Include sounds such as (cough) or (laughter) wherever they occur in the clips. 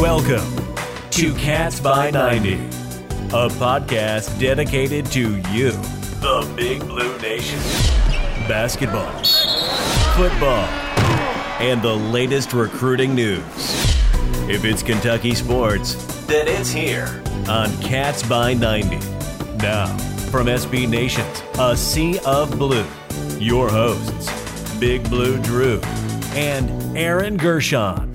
Welcome to Cats by 90, a podcast dedicated to you, the Big Blue Nation. Basketball, football, and the latest recruiting news. If it's Kentucky sports, then it's here on Cats by 90. Now, from SB Nations, a sea of blue, your hosts, Big Blue Drew and Aaron Gershon.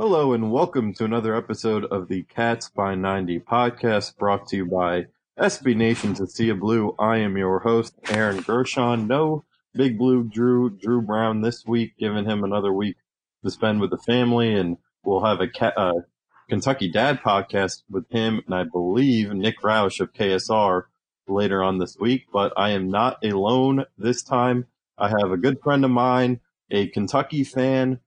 Hello and welcome to another episode of the Cats by 90 podcast brought to you by SB Nations at Sea of Blue. I am your host, Aaron Gershon. No Big Blue Drew, Drew Brown this week, giving him another week to spend with the family and we'll have a uh, Kentucky Dad podcast with him and I believe Nick Roush of KSR later on this week, but I am not alone this time. I have a good friend of mine, a Kentucky fan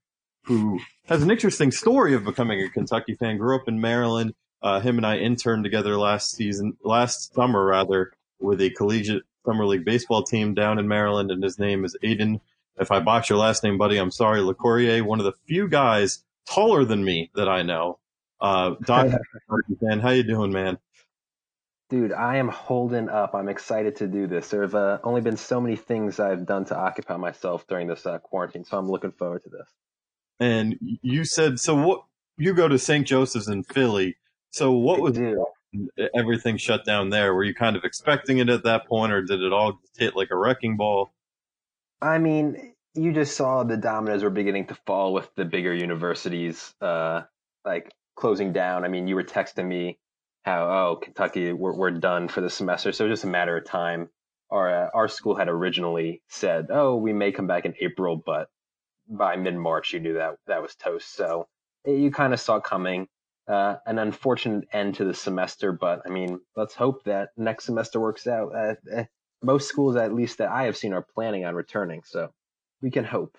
who has an interesting story of becoming a Kentucky fan. Grew up in Maryland. Uh, him and I interned together last season, last summer rather, with a collegiate summer league baseball team down in Maryland, and his name is Aidan. If I botch your last name, buddy, I'm sorry. Liquorie, one of the few guys taller than me that I know. Uh, Doc, fan, (laughs) how you doing, man? Dude, I am holding up. I'm excited to do this. There have uh, only been so many things I've done to occupy myself during this uh, quarantine, so I'm looking forward to this. And you said, so what? You go to St. Joseph's in Philly. So what was everything shut down there? Were you kind of expecting it at that point, or did it all hit like a wrecking ball? I mean, you just saw the dominoes were beginning to fall with the bigger universities, uh, like closing down. I mean, you were texting me how, oh, Kentucky, we're, we're done for the semester. So it was just a matter of time. Our, uh, our school had originally said, oh, we may come back in April, but by mid March, you knew that that was toast. So you kind of saw coming. Uh, an unfortunate end to the semester, but I mean, let's hope that next semester works out. Uh, eh, most schools, at least that I have seen, are planning on returning, so we can hope.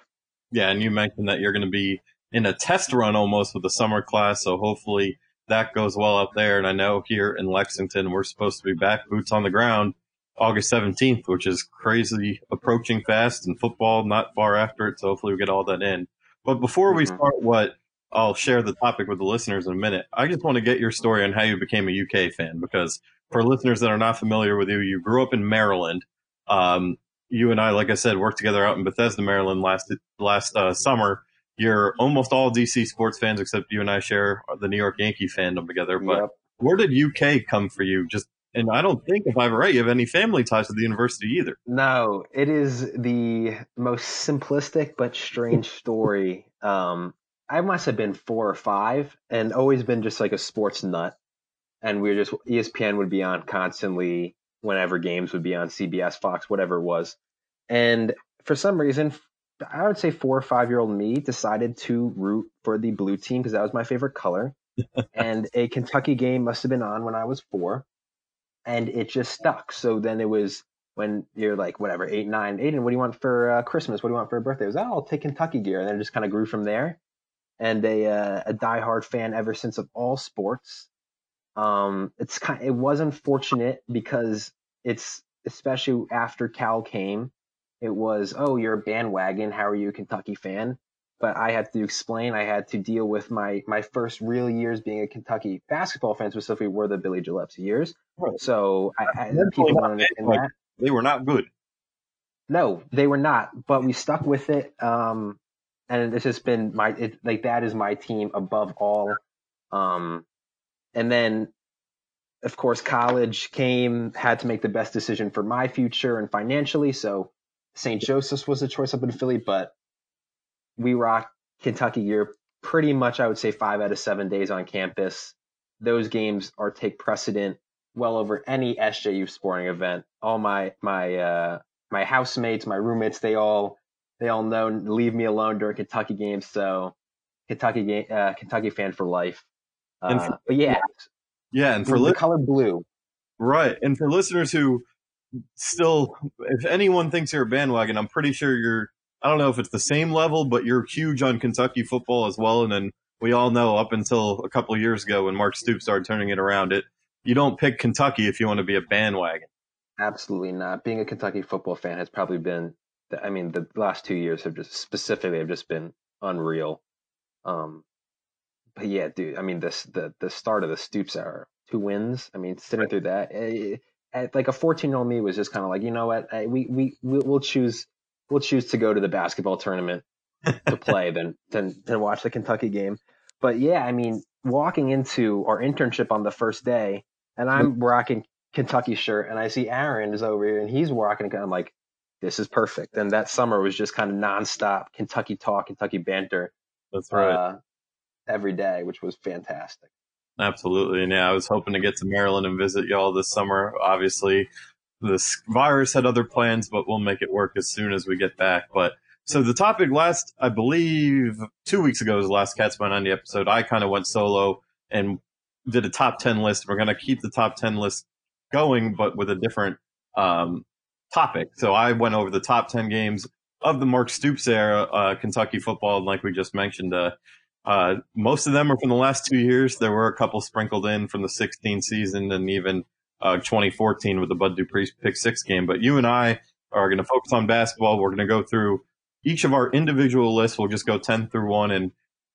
Yeah, and you mentioned that you're going to be in a test run almost with the summer class, so hopefully that goes well up there. And I know here in Lexington, we're supposed to be back boots on the ground August 17th, which is crazy approaching fast and football not far after it. So hopefully we get all that in. But before we mm-hmm. start what I'll share the topic with the listeners in a minute. I just want to get your story on how you became a UK fan because for listeners that are not familiar with you, you grew up in Maryland. Um, you and I, like I said, worked together out in Bethesda, Maryland last last uh, summer. You're almost all DC sports fans except you and I share the New York Yankee fandom together. But yep. where did UK come for you? Just and I don't think, if I'm right, you have any family ties to the university either. No, it is the most simplistic but strange (laughs) story. Um, I must have been four or five, and always been just like a sports nut. And we were just ESPN would be on constantly whenever games would be on CBS, Fox, whatever it was. And for some reason, I would say four or five year old me decided to root for the blue team because that was my favorite color. (laughs) and a Kentucky game must have been on when I was four and it just stuck. So then it was when you're like whatever eight nine Aidan, what do you want for uh, Christmas? What do you want for a birthday? It was oh, I'll take Kentucky gear, and then it just kind of grew from there. And a uh, a diehard fan ever since of all sports. Um, it's kind. It was unfortunate because it's especially after Cal came. It was oh, you're a bandwagon. How are you a Kentucky fan? But I had to explain. I had to deal with my my first real years being a Kentucky basketball fan, specifically were the Billy Gillispie years. Right. So I, I people want to that. They were not good. No, they were not. But we stuck with it, um, and it's just been my it, like that is my team above all. Um, and then, of course, college came, had to make the best decision for my future and financially. So St. Joseph's was a choice up in Philly, but we rock Kentucky gear pretty much, I would say, five out of seven days on campus. Those games are take precedent well over any SJU sporting event. All my my uh, my housemates, my roommates, they all they all know leave me alone during Kentucky games. So Kentucky game, uh, Kentucky fan for life. Uh, for, but yeah, yeah, and for the li- color blue, right? And for listeners who still, if anyone thinks you're a bandwagon, I'm pretty sure you're I don't know if it's the same level, but you're huge on Kentucky football as well. And then we all know up until a couple of years ago when Mark Stoops started turning it around, it you don't pick Kentucky if you want to be a bandwagon. Absolutely not. Being a Kentucky football fan has probably been I mean, the last two years have just specifically have just been unreal. Um, but yeah, dude, I mean, this the the start of the Stoops era, two wins. I mean, sitting through that, eh, at, like a 14 year old me was just kind of like, you know what, eh, we we we'll choose we'll choose to go to the basketball tournament to (laughs) play than than than watch the Kentucky game. But yeah, I mean, walking into our internship on the first day, and I'm rocking Kentucky shirt, and I see Aaron is over here, and he's rocking. It. I'm like, this is perfect. And that summer was just kind of nonstop Kentucky talk, Kentucky banter. That's right. Uh, every day, which was fantastic. Absolutely. And yeah, I was hoping to get to Maryland and visit y'all this summer. Obviously, this virus had other plans, but we'll make it work as soon as we get back. But so the topic last, I believe, two weeks ago was the last Cats by 90 episode. I kind of went solo and did a top 10 list. We're going to keep the top 10 list going, but with a different um, topic. So I went over the top 10 games of the Mark Stoops era, uh, Kentucky football. And like we just mentioned, uh, uh, most of them are from the last two years. There were a couple sprinkled in from the 16 season and even uh, 2014 with the Bud Dupree pick six game. But you and I are going to focus on basketball. We're going to go through each of our individual lists. We'll just go 10 through one and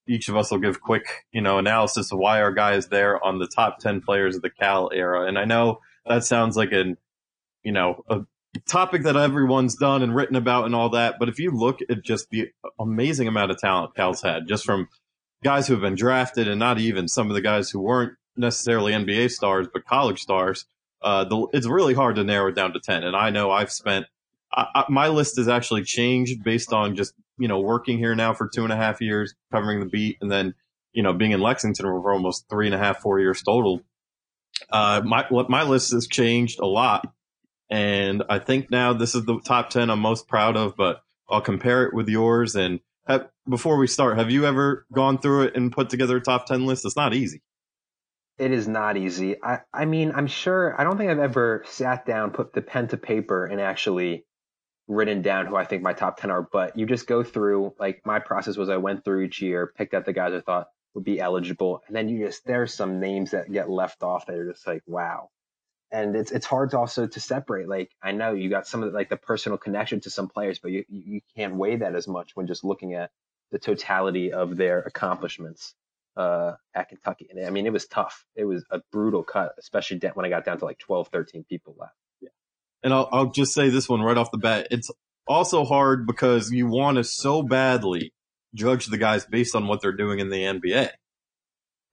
each of us will give quick, you know, analysis of why our guy is there on the top 10 players of the Cal era. And I know that sounds like an, you know, a topic that everyone's done and written about and all that. But if you look at just the amazing amount of talent Cal's had, just from guys who have been drafted and not even some of the guys who weren't necessarily NBA stars, but college stars, uh, the, it's really hard to narrow it down to 10. And I know I've spent, I, I, my list has actually changed based on just, you know, working here now for two and a half years, covering the beat, and then, you know, being in Lexington for almost three and a half, four years total. Uh, my, my list has changed a lot. And I think now this is the top 10 I'm most proud of, but I'll compare it with yours and have, before we start, have you ever gone through it and put together a top 10 list? It's not easy. It is not easy. I, I mean, I'm sure, I don't think I've ever sat down, put the pen to paper, and actually written down who I think my top 10 are. But you just go through, like, my process was I went through each year, picked out the guys I thought would be eligible. And then you just, there's some names that get left off that are just like, wow. And it's it's hard to also to separate. Like I know you got some of the, like the personal connection to some players, but you you can't weigh that as much when just looking at the totality of their accomplishments uh, at Kentucky. And I mean, it was tough. It was a brutal cut, especially when I got down to like 12, 13 people left. Yeah. And I'll, I'll just say this one right off the bat. It's also hard because you want to so badly judge the guys based on what they're doing in the NBA.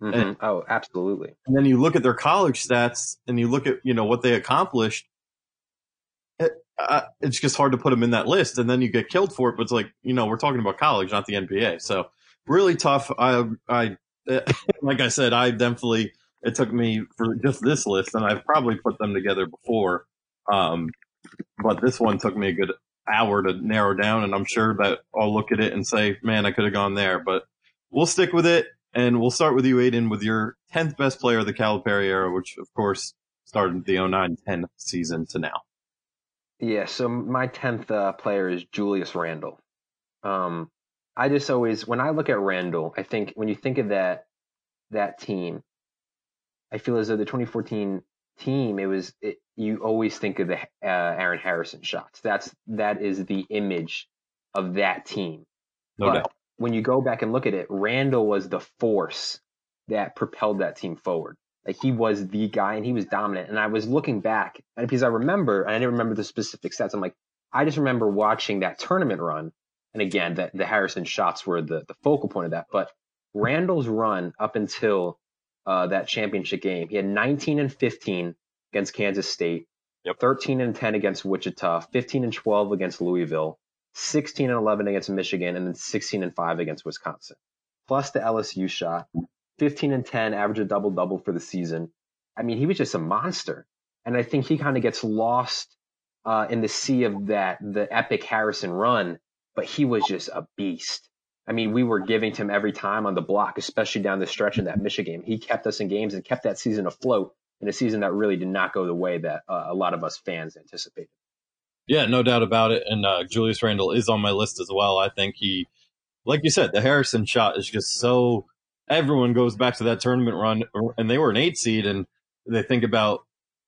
Mm-hmm. And, oh, absolutely. And then you look at their college stats and you look at, you know, what they accomplished uh, it's just hard to put them in that list, and then you get killed for it. But it's like you know we're talking about college, not the NBA, so really tough. I I (laughs) like I said, I definitely it took me for just this list, and I've probably put them together before, um, but this one took me a good hour to narrow down, and I'm sure that I'll look at it and say, man, I could have gone there, but we'll stick with it. And we'll start with you, Aidan, with your 10th best player of the Calipari era, which of course started the 09-10 season to now. Yeah, so my tenth uh, player is Julius Randle. Um, I just always, when I look at Randle, I think when you think of that that team, I feel as though the 2014 team, it was it, you always think of the uh, Aaron Harrison shots. That's that is the image of that team. No but doubt. when you go back and look at it, Randle was the force that propelled that team forward. Like he was the guy and he was dominant. And I was looking back and because I remember, and I didn't remember the specific stats. I'm like, I just remember watching that tournament run. And again, the, the Harrison shots were the, the focal point of that. But Randle's run up until uh, that championship game, he had 19 and 15 against Kansas State, yep. 13 and 10 against Wichita, 15 and 12 against Louisville, 16 and 11 against Michigan, and then 16 and 5 against Wisconsin. Plus the LSU shot. 15 and 10, average a double double for the season. I mean, he was just a monster. And I think he kind of gets lost uh, in the sea of that, the epic Harrison run, but he was just a beast. I mean, we were giving to him every time on the block, especially down the stretch in that Michigan. game. He kept us in games and kept that season afloat in a season that really did not go the way that uh, a lot of us fans anticipated. Yeah, no doubt about it. And uh, Julius Randle is on my list as well. I think he, like you said, the Harrison shot is just so everyone goes back to that tournament run and they were an eight seed and they think about,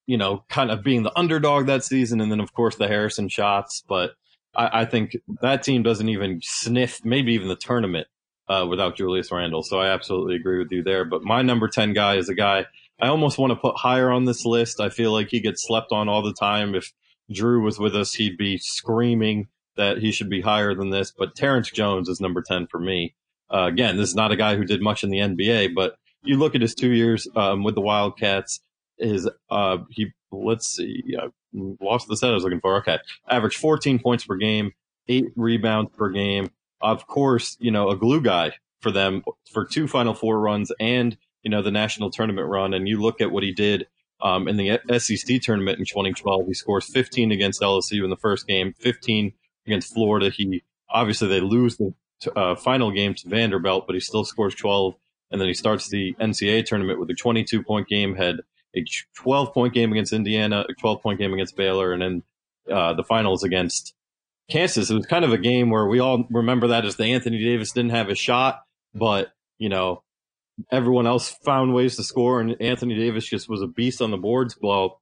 you know, kind of being the underdog that season. And then of course the Harrison shots, but I, I think that team doesn't even sniff, maybe even the tournament uh, without Julius Randle. So I absolutely agree with you there. But my number 10 guy is a guy I almost want to put higher on this list. I feel like he gets slept on all the time. If Drew was with us, he'd be screaming that he should be higher than this. But Terrence Jones is number 10 for me. Uh, again, this is not a guy who did much in the NBA, but you look at his two years um, with the Wildcats, his uh, he let's see, uh, lost the set I was looking for. Okay, averaged 14 points per game, eight rebounds per game. Of course, you know a glue guy for them for two Final Four runs and you know the national tournament run. And you look at what he did um, in the SEC tournament in 2012. He scores 15 against LSU in the first game, 15 against Florida. He obviously they lose the uh, final game to Vanderbilt, but he still scores 12. And then he starts the NCAA tournament with a 22 point game, had a 12 point game against Indiana, a 12 point game against Baylor, and then uh, the finals against Kansas. It was kind of a game where we all remember that as the Anthony Davis didn't have a shot, but you know everyone else found ways to score, and Anthony Davis just was a beast on the boards. Well,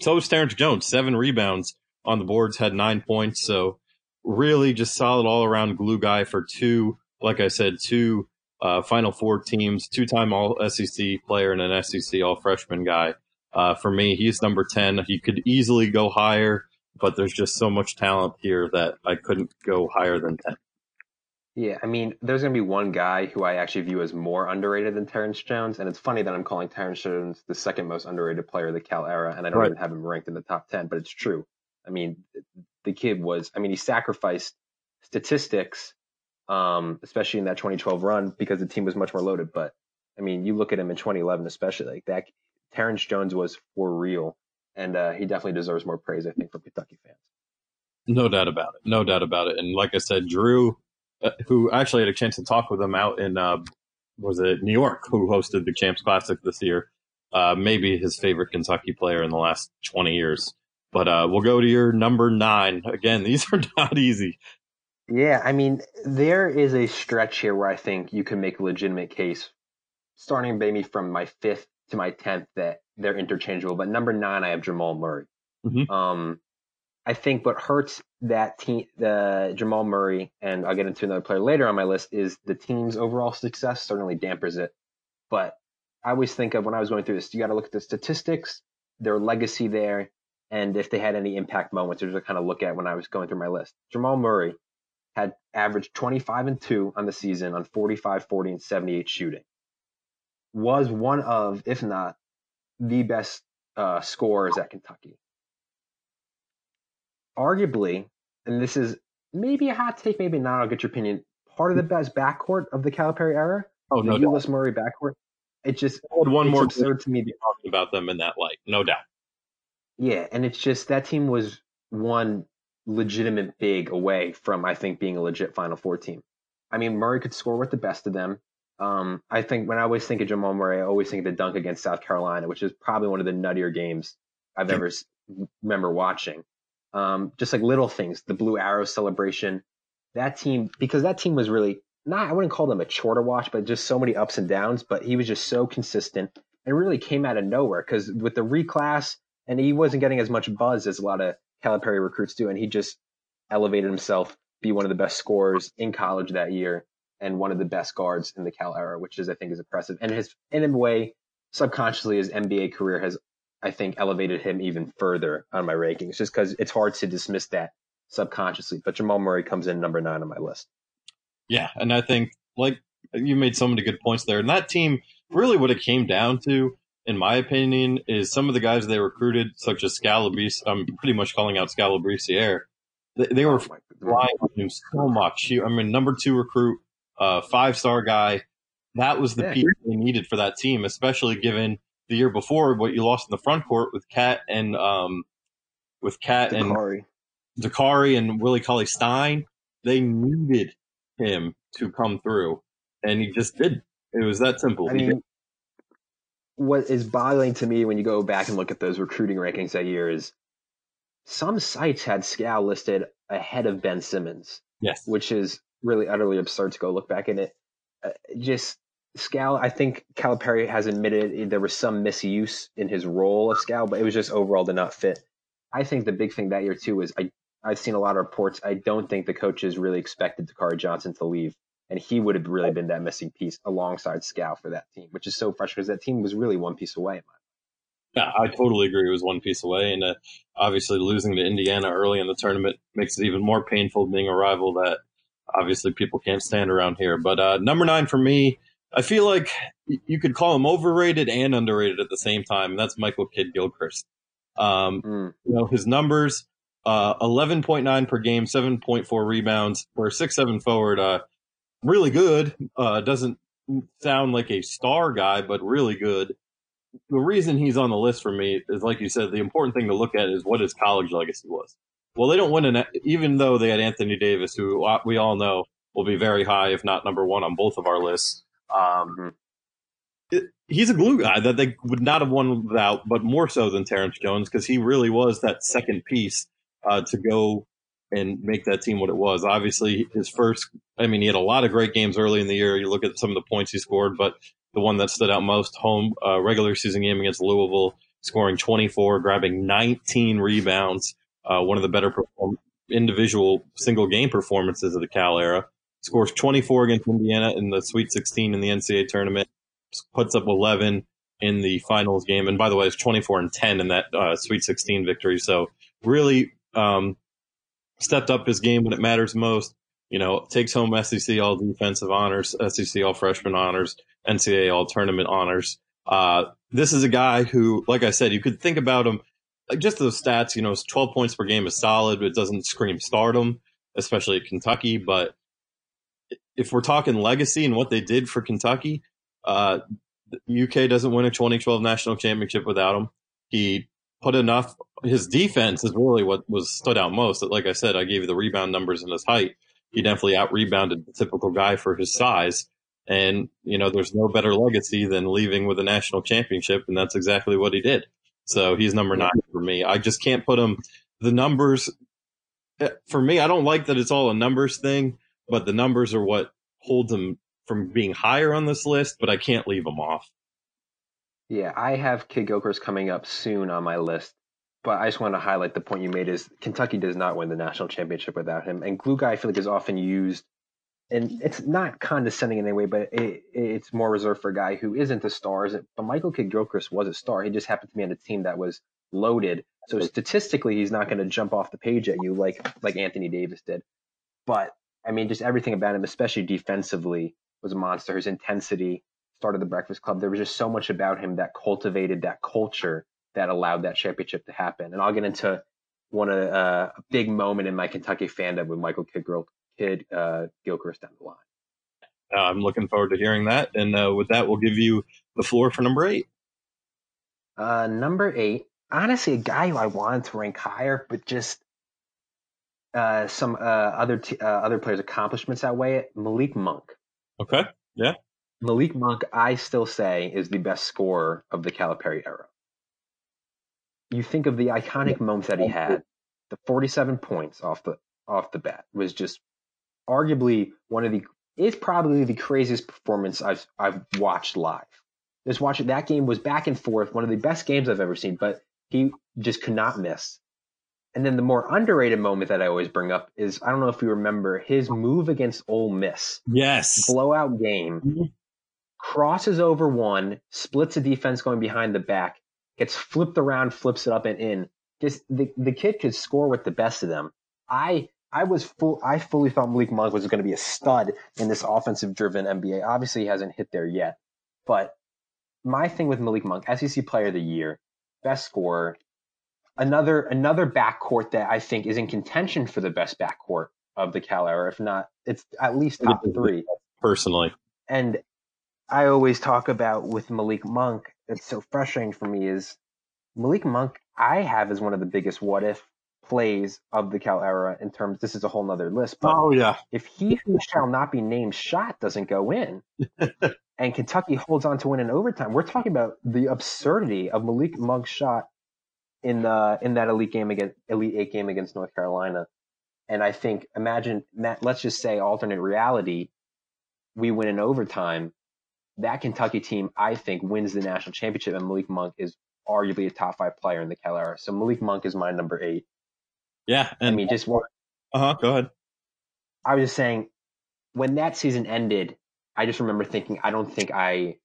so was Terrence Jones, seven rebounds on the boards, had nine points. So really just solid all around glue guy for two, like I said, two uh, Final Four teams, two time All SEC player and an SEC All Freshman guy. Uh, for me, he's number 10. He could easily go higher, but there's just so much talent here that I couldn't go higher than 10. Yeah, I mean, there's going to be one guy who I actually view as more underrated than Terrence Jones, and it's funny that I'm calling Terrence Jones the second most underrated player of the Cal era, and I don't right. even have him ranked in the top 10, but it's true. I mean, the kid was, I mean, he sacrificed statistics, um, especially in that 2012 run because the team was much more loaded. But I mean, you look at him in 2011, especially like that, Terrence Jones was for real. And uh, he definitely deserves more praise, I think, from Kentucky fans. No doubt about it. No doubt about it. And like I said, Drew, uh, who actually had a chance to talk with him out in, uh, was it New York, who hosted the Champs Classic this year, uh, maybe his favorite Kentucky player in the last 20 years. But uh, we'll go to your number nine. Again, these (laughs) are not easy. Yeah, I mean, there is a stretch here where I think you can make a legitimate case, starting maybe from my fifth to my tenth, that they're interchangeable. But number nine, I have Jamal Murray. Mm-hmm. Um, I think what hurts that team, the Jamal Murray, and I'll get into another player later on my list, is the team's overall success certainly dampers it. But I always think of when I was going through this, you got to look at the statistics, their legacy there, and if they had any impact moments, which I kind of look at when I was going through my list. Jamal Murray had averaged 25 and 2 on the season on 45, 40, and 78 shooting. Was one of, if not the best uh, scorers at Kentucky. Arguably, and this is maybe a hot take, maybe not, I'll get your opinion. Part of the best backcourt of the Calipari era, oh, the no Ulis Murray backcourt. It just one more absurd to me talking about them in that light, no doubt. Yeah, and it's just that team was one legitimate big away from I think being a legit Final Four team. I mean, Murray could score with the best of them. Um, I think when I always think of Jamal Murray, I always think of the dunk against South Carolina, which is probably one of the nuttier games I've ever remember watching. Um, just like little things, the Blue Arrow celebration, that team because that team was really not I wouldn't call them a chore to watch, but just so many ups and downs. But he was just so consistent and really came out of nowhere because with the reclass and he wasn't getting as much buzz as a lot of Calipari recruits do, and he just elevated himself, be one of the best scorers in college that year, and one of the best guards in the Cal era, which is I think is impressive. And his in a way, subconsciously, his NBA career has I think elevated him even further on my rankings, just because it's hard to dismiss that subconsciously. But Jamal Murray comes in number nine on my list. Yeah, and I think like you made so many good points there, and that team really what it came down to in my opinion, is some of the guys they recruited, such as Skal Labissière. I'm pretty much calling out Skal Labissière They, they were oh flying him so much. He, I mean, number two recruit, uh, five star guy. That was the yeah. piece they needed for that team, especially given the year before what you lost in the front court with KAT and um, with KAT and Dakari and Willie Cauley Stein. They needed him to come through, and he just did. It was that simple. I mean, what is boggling to me when you go back and look at those recruiting rankings that year is some sites had Skal listed ahead of Ben Simmons. Yes. Which is really utterly absurd to go look back in it. Uh, just Skal, I think Calipari has admitted there was some misuse in his role of Skal, but it was just overall did not fit. I think the big thing that year too is I I've seen a lot of reports. I don't think the coaches really expected Dakari Johnson to leave, and he would have really been that missing piece alongside Skal for that team, which is so frustrating because that team was really one piece away. Yeah, I totally agree. It was one piece away, and uh, obviously losing to Indiana early in the tournament makes it even more painful being a rival that obviously people can't stand around here. But uh, number nine for me, I feel like you could call him overrated and underrated at the same time. And that's Michael Kidd Gilchrist. Um, mm. You know his numbers: uh, eleven point nine per game, seven point four rebounds for a six seven forward. Uh, really good. Uh, doesn't sound like a star guy, but really good the reason he's on the list for me is, like you said, the important thing to look at is what his college legacy was. Well, they don't win an, even though they had Anthony Davis, who we all know will be very high, if not number one on both of our lists. Um, it, he's a glue guy that they would not have won without, but more so than Terrence Jones because he really was that second piece uh, to go and make that team what it was. Obviously, his first, I mean, he had a lot of great games early in the year. You look at some of the points he scored, but the one that stood out most home uh, regular season game against Louisville, scoring 24, grabbing 19 rebounds, uh, one of the better perform- individual single game performances of the Cal era. Scores 24 against Indiana in the Sweet 16 in the NCAA tournament, puts up 11 in the finals game, and by the way, it's 24 and 10 in that uh, Sweet 16 victory. So really um, stepped up his game when it matters most you know, takes home SEC All Defensive honors, SEC All Freshman honors, NCAA All Tournament honors. Uh, this is a guy who, like I said, you could think about him, like just those stats, you know, 12 points per game is solid, but it doesn't scream stardom, especially at Kentucky. But if we're talking legacy and what they did for Kentucky, uh, UK doesn't win a 2012 national championship without him. He put enough. His defense is really what was stood out most. Like I said, I gave you the rebound numbers and his height he definitely out rebounded the typical guy for his size. And, you know, there's no better legacy than leaving with a national championship. And that's exactly what he did. So he's number nine for me. I just can't put him, the numbers, eh, for me, I don't like that it's all a numbers thing, but the numbers are what holds him from being higher on this list, but I can't leave him off. Yeah, I have Kidd Gilchrist coming up soon on my list but I just want to highlight the point you made is Kentucky does not win the national championship without him. And glue guy, I feel like is often used, and it's not condescending in any way, but it, it's more reserved for a guy who isn't a star. But Michael Kidd Gilchrist was a star. He just happened to be on a team that was loaded. So statistically, he's not going to jump off the page at you like like Anthony Davis did. But I mean, just everything about him, especially defensively, was a monster. His intensity, started the Breakfast Club. There was just so much about him that cultivated that culture that allowed that championship to happen. And I'll get into one of uh, a big moment in my Kentucky fandom with Michael Kidd, Kidd uh, Gilchrist down the line. Uh, I'm looking forward to hearing that. And uh, with that, we'll give you the floor for number eight. Uh, number eight, honestly, a guy who I wanted to rank higher, but just uh, some other t- other players' accomplishments outweigh it. Malik Monk. Okay. Yeah. Malik Monk, I still say, is the best scorer of the Calipari era you think of the iconic moments that he had. The 47 points off the off the bat was just arguably one of the is probably the craziest performance I've I've watched live. Just watching that game was back and forth, one of the best games I've ever seen, but he just could not miss. And then the more underrated moment that I always bring up is I don't know if you remember his oh. move against Ole Miss. Yes. Blowout game. Mm-hmm. Crosses over one, splits the defense going behind the back, gets flipped around, flips it up and in. Just the, the kid could score with the best of them. I I was full I fully thought Malik Monk was going to be a stud in this offensive driven NBA. Obviously he hasn't hit there yet. But my thing with Malik Monk, SEC player of the year, best scorer, another another backcourt that I think is in contention for the best backcourt of the Cal era. If not, it's at least top three. Personally. And I always talk about with Malik Monk, it's so frustrating for me is Malik Monk, I have as one of the biggest what if plays of the Cal era in terms this is a whole nother list. But oh yeah. If he who shall not be named shot doesn't go in (laughs) and Kentucky holds on to win in overtime, we're talking about the absurdity of Malik Monk's shot in the in that elite game against elite eight game against North Carolina. And I think imagine let's just say alternate reality, we win in overtime that Kentucky team, I think, wins the national championship, and Malik Monk is arguably a top five player in the Cal era. So Malik Monk is my number eight. Yeah, I mean, just one. uh huh. Go ahead. I was just saying, when that season ended, I just remember thinking, I don't think I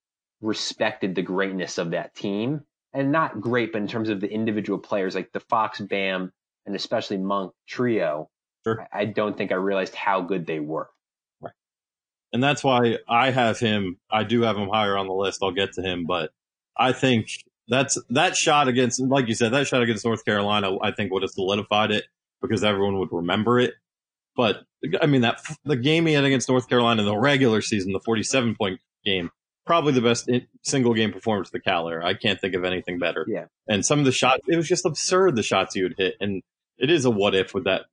respected the greatness of that team, and not great, but in terms of the individual players, like the Fox, Bam, and especially Monk trio. Sure. I don't think I realized how good they were. And that's why I have him. I do have him higher on the list. I'll get to him, but I think that's that shot against, like you said, that shot against North Carolina. I think would have solidified it because everyone would remember it. But I mean that the game he had against North Carolina in the regular season, the forty-seven point game, probably the best in, single game performance of the Cal era. I can't think of anything better. Yeah. And some of the shots, it was just absurd the shots he would hit, and it is a what if with that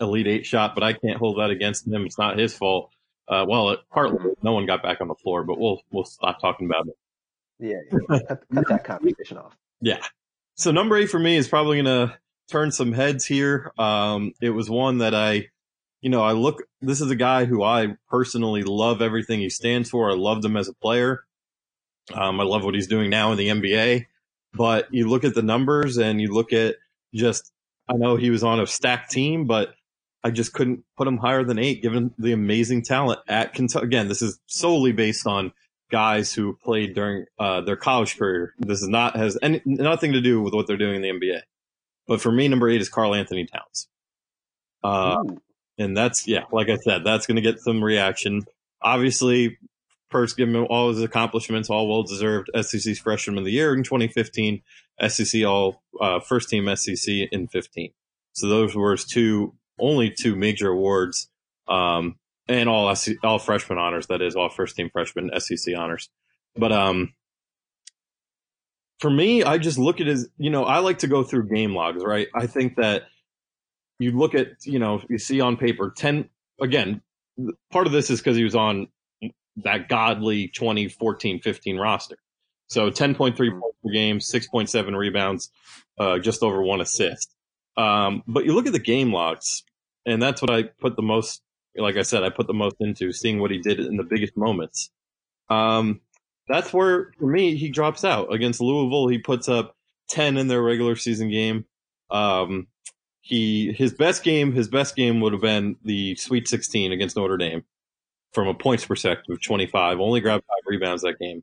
elite eight shot, but I can't hold that against him. It's not his fault. Uh, well, it, partly no one got back on the floor, but we'll we'll stop talking about it. Yeah, yeah. cut, cut that conversation off. Yeah. So number eight for me is probably gonna turn some heads here. Um, it was one that I, you know, I look. This is a guy who I personally love everything he stands for. I loved him as a player. Um, I love what he's doing now in the NBA. But you look at the numbers and you look at just. I know he was on a stacked team, but I just couldn't put him higher than eight, given the amazing talent at Kentucky. Again, this is solely based on guys who played during uh, their college career. This is not has any, nothing to do with what they're doing in the NBA. But for me, number eight is Karl Anthony Towns. Uh, Ooh. and that's yeah, like I said, that's going to get some reaction. Obviously, first give him all his accomplishments, all well deserved. SEC's freshman of the year in 2015, SEC all uh, first team SEC in 15. So those were his two only two major awards, um, and all SEC, all freshman honors. That is all first team freshman SEC honors. But um, for me, I just look at his. You know, I like to go through game logs. Right. I think that you look at you know you see on paper ten again. Part of this is because he was on that godly 2014 15 roster. So 10.3 points per game, 6.7 rebounds, uh, just over one assist. Um, but you look at the game logs, and that's what I put the most, like I said, I put the most into seeing what he did in the biggest moments. Um, that's where, for me, he drops out. Against Louisville, he puts up 10 in their regular season game. Um, he, his best game, his best game would have been the Sweet 16 against Notre Dame from a points perspective, 25, only grabbed five rebounds that game.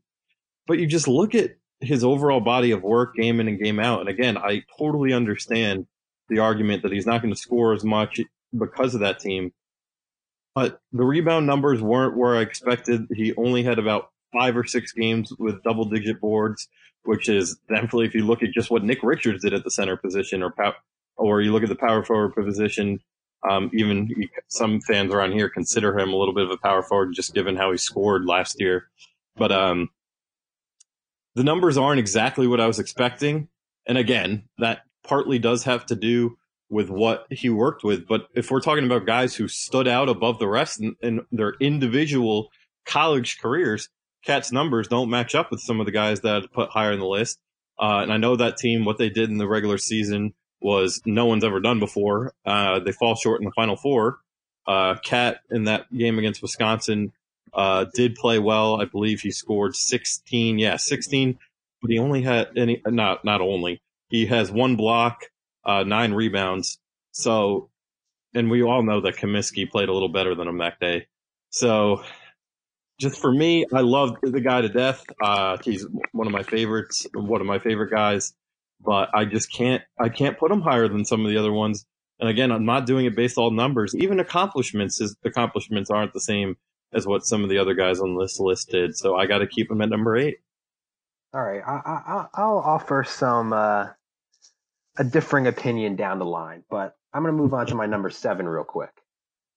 But you just look at his overall body of work, game in and game out. And again, I totally understand the argument that he's not going to score as much because of that team. But the rebound numbers weren't where I expected. He only had about five or six games with double digit boards, which is definitely if you look at just what Nick Richards did at the center position or pow- or you look at the power forward position, um, even some fans around here consider him a little bit of a power forward just given how he scored last year. But um, the numbers aren't exactly what I was expecting. And again, that partly does have to do with what he worked with. But if we're talking about guys who stood out above the rest in, in their individual college careers, KAT's numbers don't match up with some of the guys that I put higher in the list. Uh, and I know that team, what they did in the regular season was no one's ever done before. Uh, they fall short in the final four. Uh, Cat in that game against Wisconsin, uh, did play well. I believe he scored 16. Yeah, 16, but he only had any, not, not only, he has one block, uh, nine rebounds. So, and we all know that Kaminsky played a little better than him that day. So, just for me, I love the guy to death. Uh, he's one of my favorites, one of my favorite guys, but I just can't, I can't put him higher than some of the other ones. And again, I'm not doing it based on numbers. Even accomplishments, his accomplishments aren't the same as what some of the other guys on this list did. So I got to keep him at number eight. All right, I, I, I'll offer some uh, a differing opinion down the line, but I'm going to move on to my number seven real quick.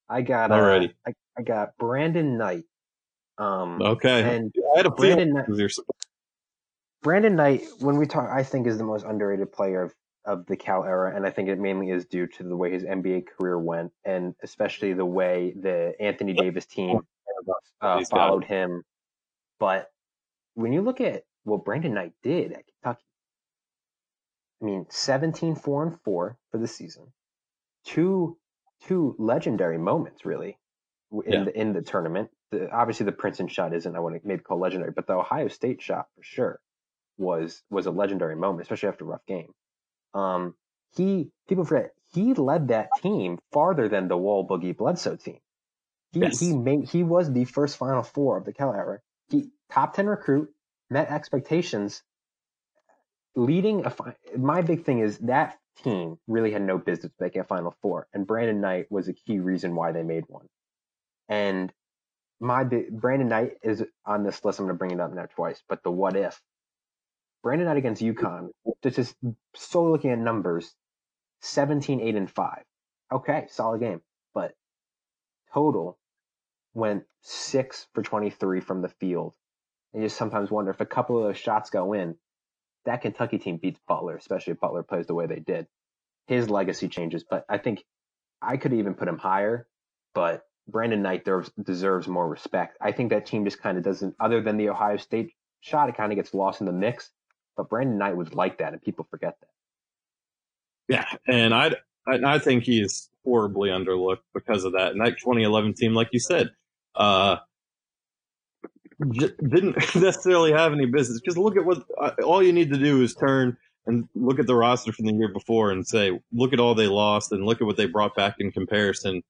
I got uh, Alrighty. I, I got Brandon Knight. Um, Okay. and I had a Brandon Knight- Brandon Knight, when we talk, I think is the most underrated player of, of the Cal era, and I think it mainly is due to the way his NBA career went, and especially the way the Anthony Davis team uh, followed him. But when you look at what Brandon Knight did at Kentucky, I mean, 17 4 and 4 for the season, two two legendary moments really in Yeah. the in the tournament. The, obviously, the Princeton shot isn't I want to maybe call legendary, but the Ohio State shot for sure was was a legendary moment, especially after a rough game. Um, he people forget he led that team farther than the Wall Boogie Bledsoe team. He Yes. he made he was the first Final Four of the Cal era. He top ten recruit, met expectations, leading a. fi- My big thing is that team really had no business making a Final Four, and Brandon Knight was a key reason why they made one. And my Brandon Knight is on this list. I'm going to bring it up now twice, but the what if Brandon Knight against UConn, just just solely looking at numbers, 17, 8, and 5. Okay, solid game. But total went 6 for 23 from the field. And you just sometimes wonder if a couple of those shots go in, that Kentucky team beats Butler, especially if Butler plays the way they did. His legacy changes, but I think I could even put him higher, but Brandon Knight deserves, deserves more respect. I think that team just kind of doesn't, other than the Ohio State shot, it kind of gets lost in the mix. But Brandon Knight was like that, and people forget that. Yeah, and I I think he is horribly underlooked because of that. And that 2011 team, like you said, uh, j- didn't (laughs) necessarily have any business. Because look at what uh, all you need to do is turn and look at the roster from the year before and say, look at all they lost and look at what they brought back in comparison.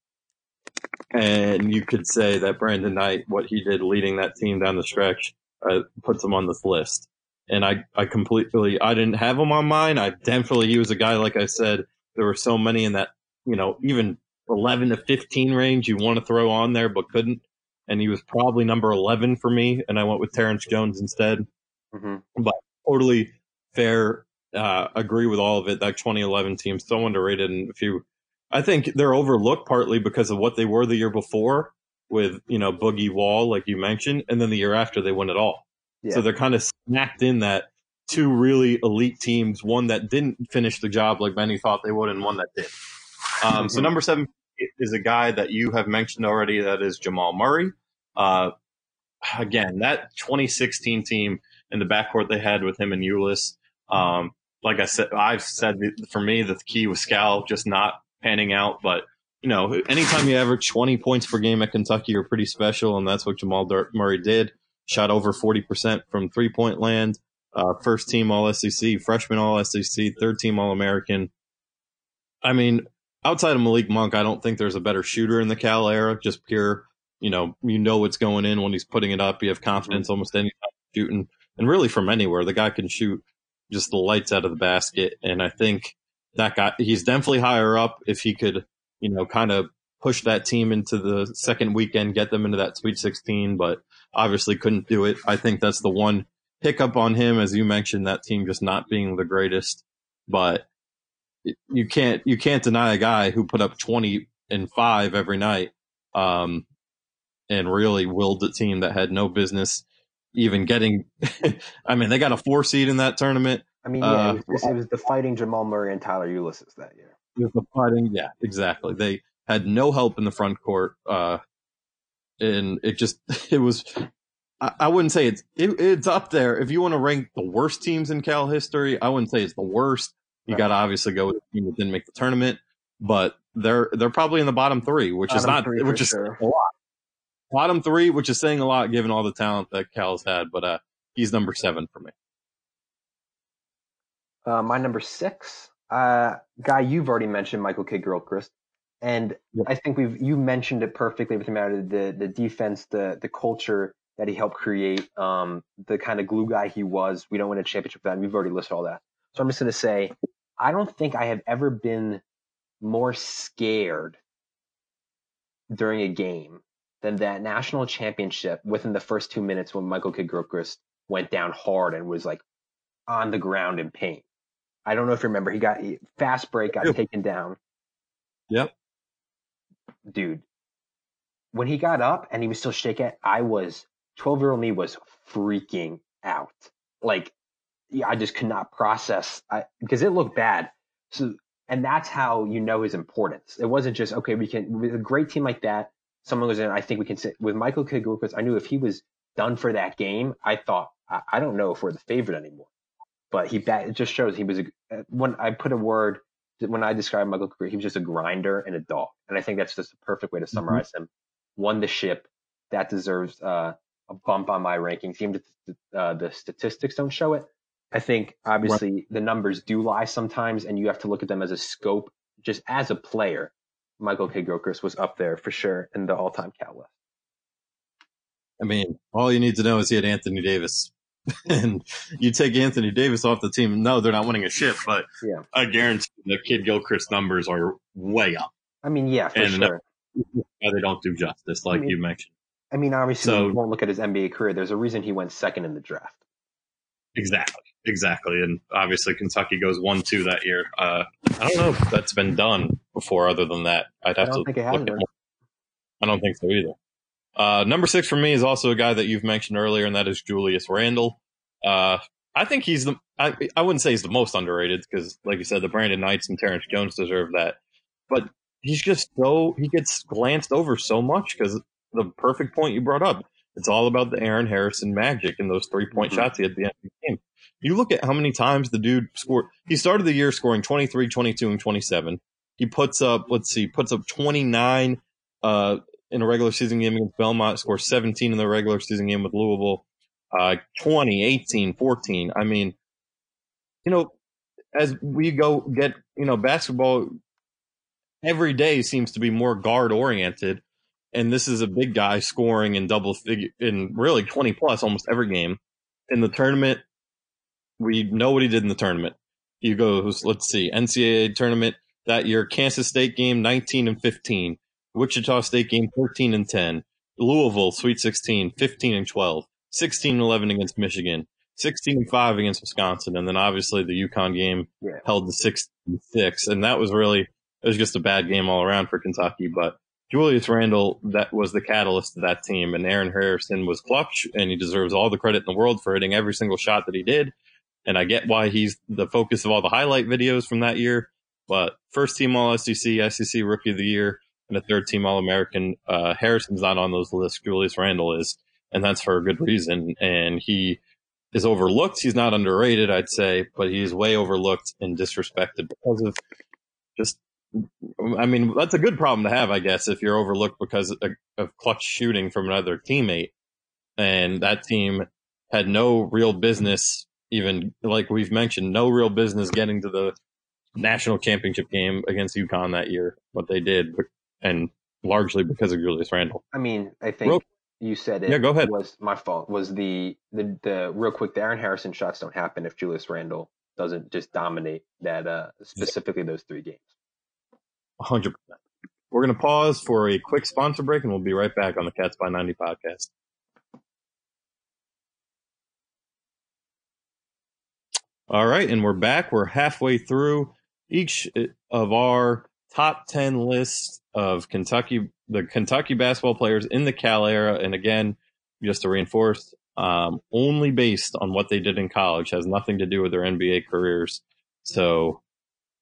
And you could say that Brandon Knight, what he did leading that team down the stretch, uh, puts him on this list. And I, I completely, I didn't have him on mine. I definitely, he was a guy, like I said, there were so many in that, you know, even 11 to 15 range you want to throw on there, but couldn't. And he was probably number 11 for me. And I went with Terrence Jones instead. Mm-hmm. Totally fair. Uh, agree with all of it. That 2011 team so underrated. And if you, I think they're overlooked partly because of what they were the year before with, you know, Boogie Wall, like you mentioned. And then the year after they won it all. Yeah. So they're kind of snacked in that two really elite teams, one that didn't finish the job like many thought they would, and one that did. Um, So Mhm. number seven is a guy that you have mentioned already. That is Jamal Murray. Uh, again, that 2016 team in the backcourt they had with him and Ulis. Um, like I said, I've said for me the key was Skal just not panning out, but you know, anytime you average 20 points per game at Kentucky, you're pretty special, and that's what Jamal Murray did. Shot over 40% from three point land. Uh, first team All SEC, freshman All SEC, third team All American. I mean, outside of Malik Monk, I don't think there's a better shooter in the Cal era. Just pure, you know, you know what's going in when he's putting it up. You have confidence mm-hmm. almost any time shooting, and really from anywhere. The guy can shoot just the lights out of the basket, and I think that guy he's definitely higher up if he could, you know, kind of push that team into the second weekend, get them into that Sweet 16, but obviously couldn't do it. I think that's the one hiccup on him, as you mentioned, that team just not being the greatest. But you can't you can't deny a guy who put up 20 and five every night, um, and really willed a team that had no business even getting. (laughs) I mean, they got a four seed in that tournament. I mean, yeah, Uh, it, was, it was the fighting Jamal Murray and Tyler Ulis that year. With the fighting, yeah, exactly. They had no help in the front court, uh, and it just (laughs) it was. I, I wouldn't say it's it, it's up there. If you want to rank the worst teams in Cal history, I wouldn't say it's the worst. You Right. got to obviously go with the team that didn't make the tournament, but they're they're probably in the bottom three, which is not which is sure. a lot. Bottom three, which is saying a lot given all the talent that Cal's had, but uh, he's number seven for me. Uh, my number six, uh, guy you've already mentioned, Michael K. Gilchrist, and Yep. I think we've you mentioned it perfectly with him out of the the defense, the the culture that he helped create, um, the kind of glue guy he was. We don't win a championship without him. We've already listed all that, so I'm just gonna say, I don't think I have ever been more scared during a game than that national championship within the first two minutes when Michael Kidd Gilchrist went down hard and was like on the ground in pain. I don't know if you remember. He got he- fast break, got taken down. Yep. Dude, when he got up and he was still shaking, I was 12 year old me was freaking out. Like, yeah, I just could not process I, because it looked bad. So, and that's how you know his importance. It wasn't just, okay, we can, with a great team like that, someone goes in, I think we can sit with Michael Kidd. I knew if he was done for that game, I thought, I, I don't know if we're the favorite anymore but he that it just shows he was a when I put a word when I describe Michael Career, he was just a grinder and a dog, and I think that's just a perfect way to summarize him. Won the ship, that deserves uh, a bump on my rankings. Even if uh, the statistics don't show it, I think obviously the numbers do lie sometimes, and you have to look at them as a scope just as a player, Michael Kidd Gilchrist was up there for sure in the all-time Cal West. I mean, all you need to know is he had Anthony Davis. (laughs) and you take Anthony Davis off the team. No, they're not winning a shit, but Yeah. I guarantee the Kidd Gilchrist numbers are way up. I mean, yeah, for And uh, sure. They don't do justice, like I mean- you mentioned. I mean, obviously, So- you won't look at his NBA career. There's a reason he went second in the draft. Exactly, exactly. And obviously, Kentucky goes one two that year. Uh, I don't know if that's been done before. Other than that, I'd I have don't to think it has look at more. I don't think so either. Uh, number six for me is also a guy that you've mentioned earlier, and that is Julius Randle. Uh, I think he's the. I, I wouldn't say he's the most underrated because, like you said, the Brandon Knights and Terrence Jones deserve that. But he's just so he gets glanced over so much because the perfect point you brought up. It's all about the Aaron Harrison magic and those three point Mhm. shots he had at the end of the. You look at how many times the dude scored. He started the year scoring 23, 22, and 27. He puts up, let's see, puts up 29 uh, in a regular season game against Belmont, scores 17 in the regular season game with Louisville, uh, 20, 18, 14. I mean, you know, as we go get, you know, basketball every day seems to be more guard oriented. And this is a big guy scoring in double figure in really 20 plus almost every game. In the tournament, we know what he did in the tournament. He goes, let's see, NCAA tournament that year, Kansas State game 19 and 15, Wichita State game 13 and 10, Louisville Sweet 16 15 and 12, 16 and 11 against Michigan, 16 and 5 against Wisconsin, and then obviously the UConn game Yeah. held to 6 and 6, and that was really it was just a bad game all around for Kentucky, but Julius Randle, that was the catalyst to that team, and Aaron Harrison was clutch, and he deserves all the credit in the world for hitting every single shot that he did. And I get why he's the focus of all the highlight videos from that year. But first team All SEC, SEC Rookie of the Year, and a third team All American. Uh, Harrison's not on those lists. Julius Randle is, and that's for a good reason. And he is overlooked. He's not underrated, I'd say, but he's way overlooked and disrespected because of just I mean, that's a good problem to have, I guess, if you're overlooked because of, of clutch shooting from another teammate. And that team had no real business, even like we've mentioned, no real business getting to the national championship game against UConn that year, but they did, and largely because of Julius Randle. I mean, I think Real- you said it Yeah, go ahead. was my fault. Was the, the the real quick the Aaron Harrison shots don't happen if Julius Randle doesn't just dominate that uh specifically those three games. 100%. We're going to pause for a quick sponsor break, and we'll be right back on the Cats by 90 podcast. All right, and we're back. We're halfway through each of our top 10 lists of Kentucky, the Kentucky basketball players in the Cal era. And again, just to reinforce, um, only based on what they did in college, has nothing to do with their NBA careers. So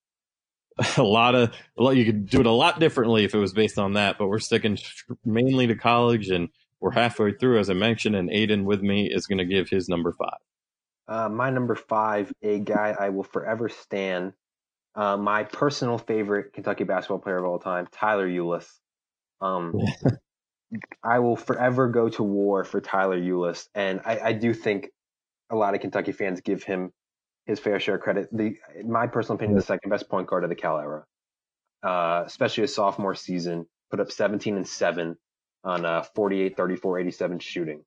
(laughs) a lot of, a lot, you could do it a lot differently if it was based on that, but we're sticking (laughs) mainly to college and we're halfway through, as I mentioned, and Aidan with me is going to give his number five. Uh, my number five, a guy I will forever stand. Uh, my personal favorite Kentucky basketball player of all time, Tyler Ulis. Um, (laughs) I will forever go to war for Tyler Ulis, and I, I do think a lot of Kentucky fans give him his fair share of credit. The, my personal opinion, the second best point guard of the Cal era, uh, especially his sophomore season, put up 17 and seven on a 48, 34, 87 shooting.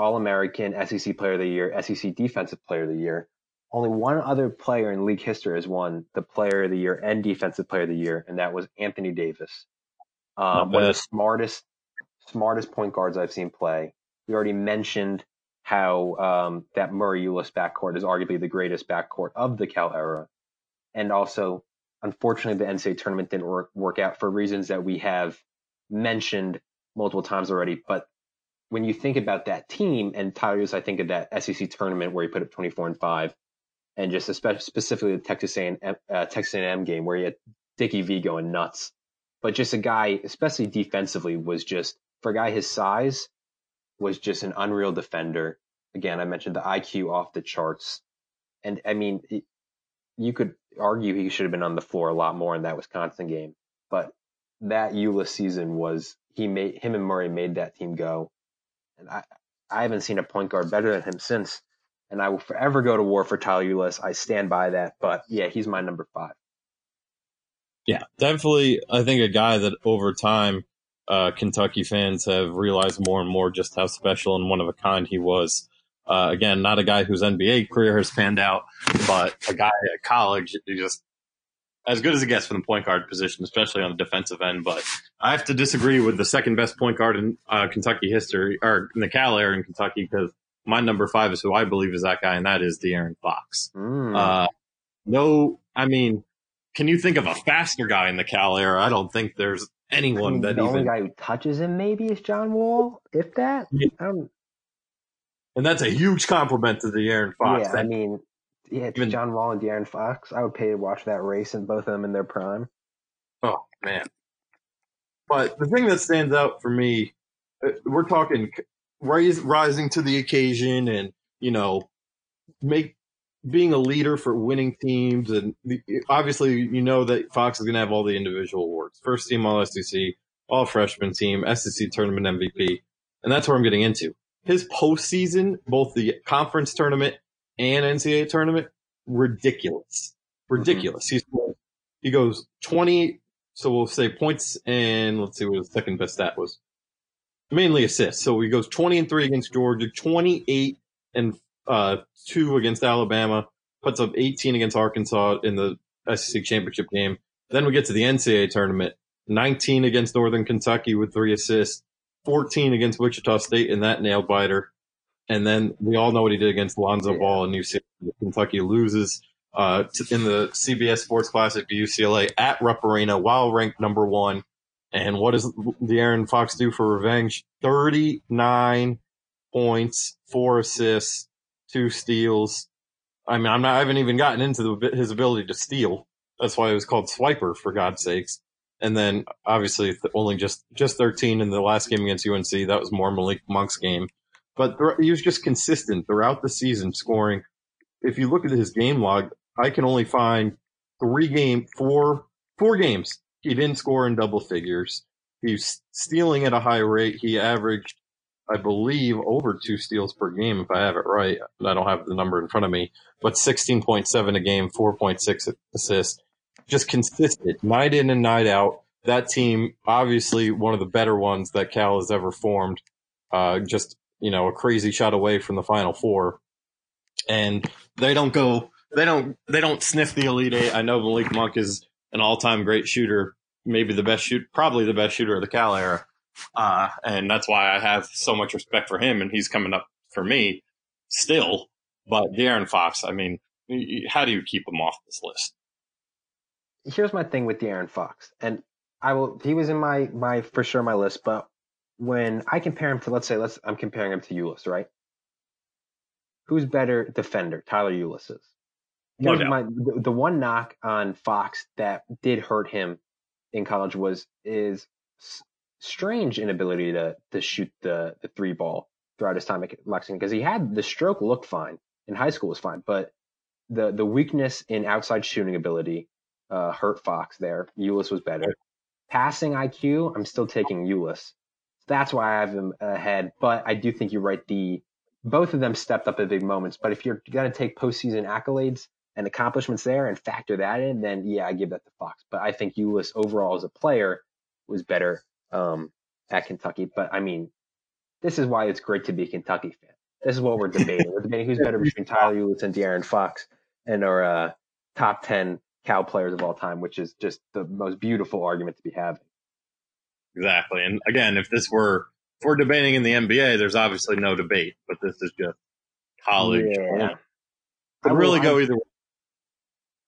All American, SEC Player of the Year, SEC Defensive Player of the Year. Only one other player in league history has won the Player of the Year and Defensive Player of the Year, and that was Anthony Davis. Um, one of the smartest, smartest point guards I've seen play. We already mentioned how um, that Murray Ulis backcourt is arguably the greatest backcourt of the Cal era, and also, unfortunately, the NCAA tournament didn't work, work out for reasons that we have mentioned multiple times already. But when you think about that team and Ulis, I think of that SEC tournament where he put up 24 and five, and just especially specifically the Texas A&M, uh, Texas A&M game where he had Dickie V going nuts. But just a guy, especially defensively, was just for a guy his size, was just an unreal defender. Again, I mentioned the IQ off the charts, and I mean, you could argue he should have been on the floor a lot more in that Wisconsin game, but that Eula season was he made him and Murray made that team go, and I I haven't seen a point guard better than him since, and I will forever go to war for Tyler Ulis. I stand by that, but yeah, he's my number five. Yeah, definitely. I think a guy that over time, uh, Kentucky fans have realized more and more just how special and one of a kind he was. Uh, again, not a guy whose NBA career has panned out, but a guy at college who just as good as it gets for the point guard position, especially on the defensive end. But I have to disagree with the second best point guard in uh, Kentucky history, or in the Cal era in Kentucky, because my number five is who I believe is that guy, and that is De'Aaron Fox. Mm. Uh, no, I mean, can you think of a faster guy in the Cal era? I don't think there's I anyone mean, that the only even, guy who touches him maybe is John Wall, if that. Yeah. I don't, and that's a huge compliment to De'Aaron Fox. yeah, I mean, yeah, it's Even- John Wall and De'Aaron Fox. I would pay to watch that race and both of them in their prime. Oh man! But the thing that stands out for me, uh, we're talking rise, rising to the occasion, and you know, make being a leader for winning teams, and the, obviously you know that Fox is going to have all the individual awards: first team All SEC, All Freshman Team, SEC Tournament MVP, and that's where I'm getting into his postseason, both the conference tournament and NCAA tournament, ridiculous, ridiculous. He's he goes 20 so we'll say points and let's see what his second best stat was. Mainly assists. So he goes 20 and 3 against georgia 28 and uh, 2 against alabama puts up 18 against arkansas in the sec championship game. Then we get to the ncaa tournament 19 against northern kentucky with 3 assists 14 against wichita state in that nail biter and then we all know what he did against Lonzo. Ball in New York. Kentucky loses uh, to, in the CBS Sports Classic to UCLA at Rupp Arena while ranked number one. And what does De'Aaron Fox do for revenge? 39 points, four assists, two steals. I mean, I'm not, I haven't even gotten into the, his ability to steal. That's why it was called Swiper, for God's sakes. And then obviously only just, just 13 in the last game against UNC. That was more Malik Monk's game. But th- he was just consistent throughout the season scoring. If you look at his game log, I can only find three game, four, four games. He didn't score in double figures. He's stealing at a high rate. He averaged, I believe, over two steals per game, if I have it right. I don't have the number in front of me, but 16.7 a game, 4.6 assists. Just consistent, night in and night out. That team, obviously one of the better ones that Cal has ever formed. Uh, just, you know, a crazy shot away from the final four. And they don't go, they don't, they don't sniff the Elite Eight. I know Malik Monk is an all-time great shooter, maybe the best shoot, probably the best shooter of the Cal era. Uh, and that's why I have so much respect for him and he's coming up for me still. But De'Aaron Fox, I mean, how do you keep him off this list? Here's my thing with De'Aaron Fox, and I will. He was in my my for sure my list, but when I compare him to, let's say, let's I'm comparing him to Ulis, right? Who's better defender, Tyler Ulis is? No doubt. my the, the one knock on Fox that did hurt him in college was is strange inability to to shoot the the three ball throughout his time at Lexington because he had the stroke looked fine in high school was fine, but the the weakness in outside shooting ability uh, hurt Fox there. Ulis was better. Passing IQ, I'm still taking Ulis. That's why I have him ahead. But I do think you're right. The both of them stepped up at big moments. But if you're gonna take postseason accolades and accomplishments there and factor that in, then yeah, I give that to Fox. But I think Ulis overall as a player was better um, at Kentucky. But I mean, this is why it's great to be a Kentucky fan. This is what we're debating. We're debating who's better between Tyler Ulis and De'Aaron Fox and our uh, top 10 Cal players of all time, which is just the most beautiful argument to be having. Exactly. And again, if this were, if we're debating in the NBA, there's obviously no debate, but this is just college. Yeah. Could I really I- go either way.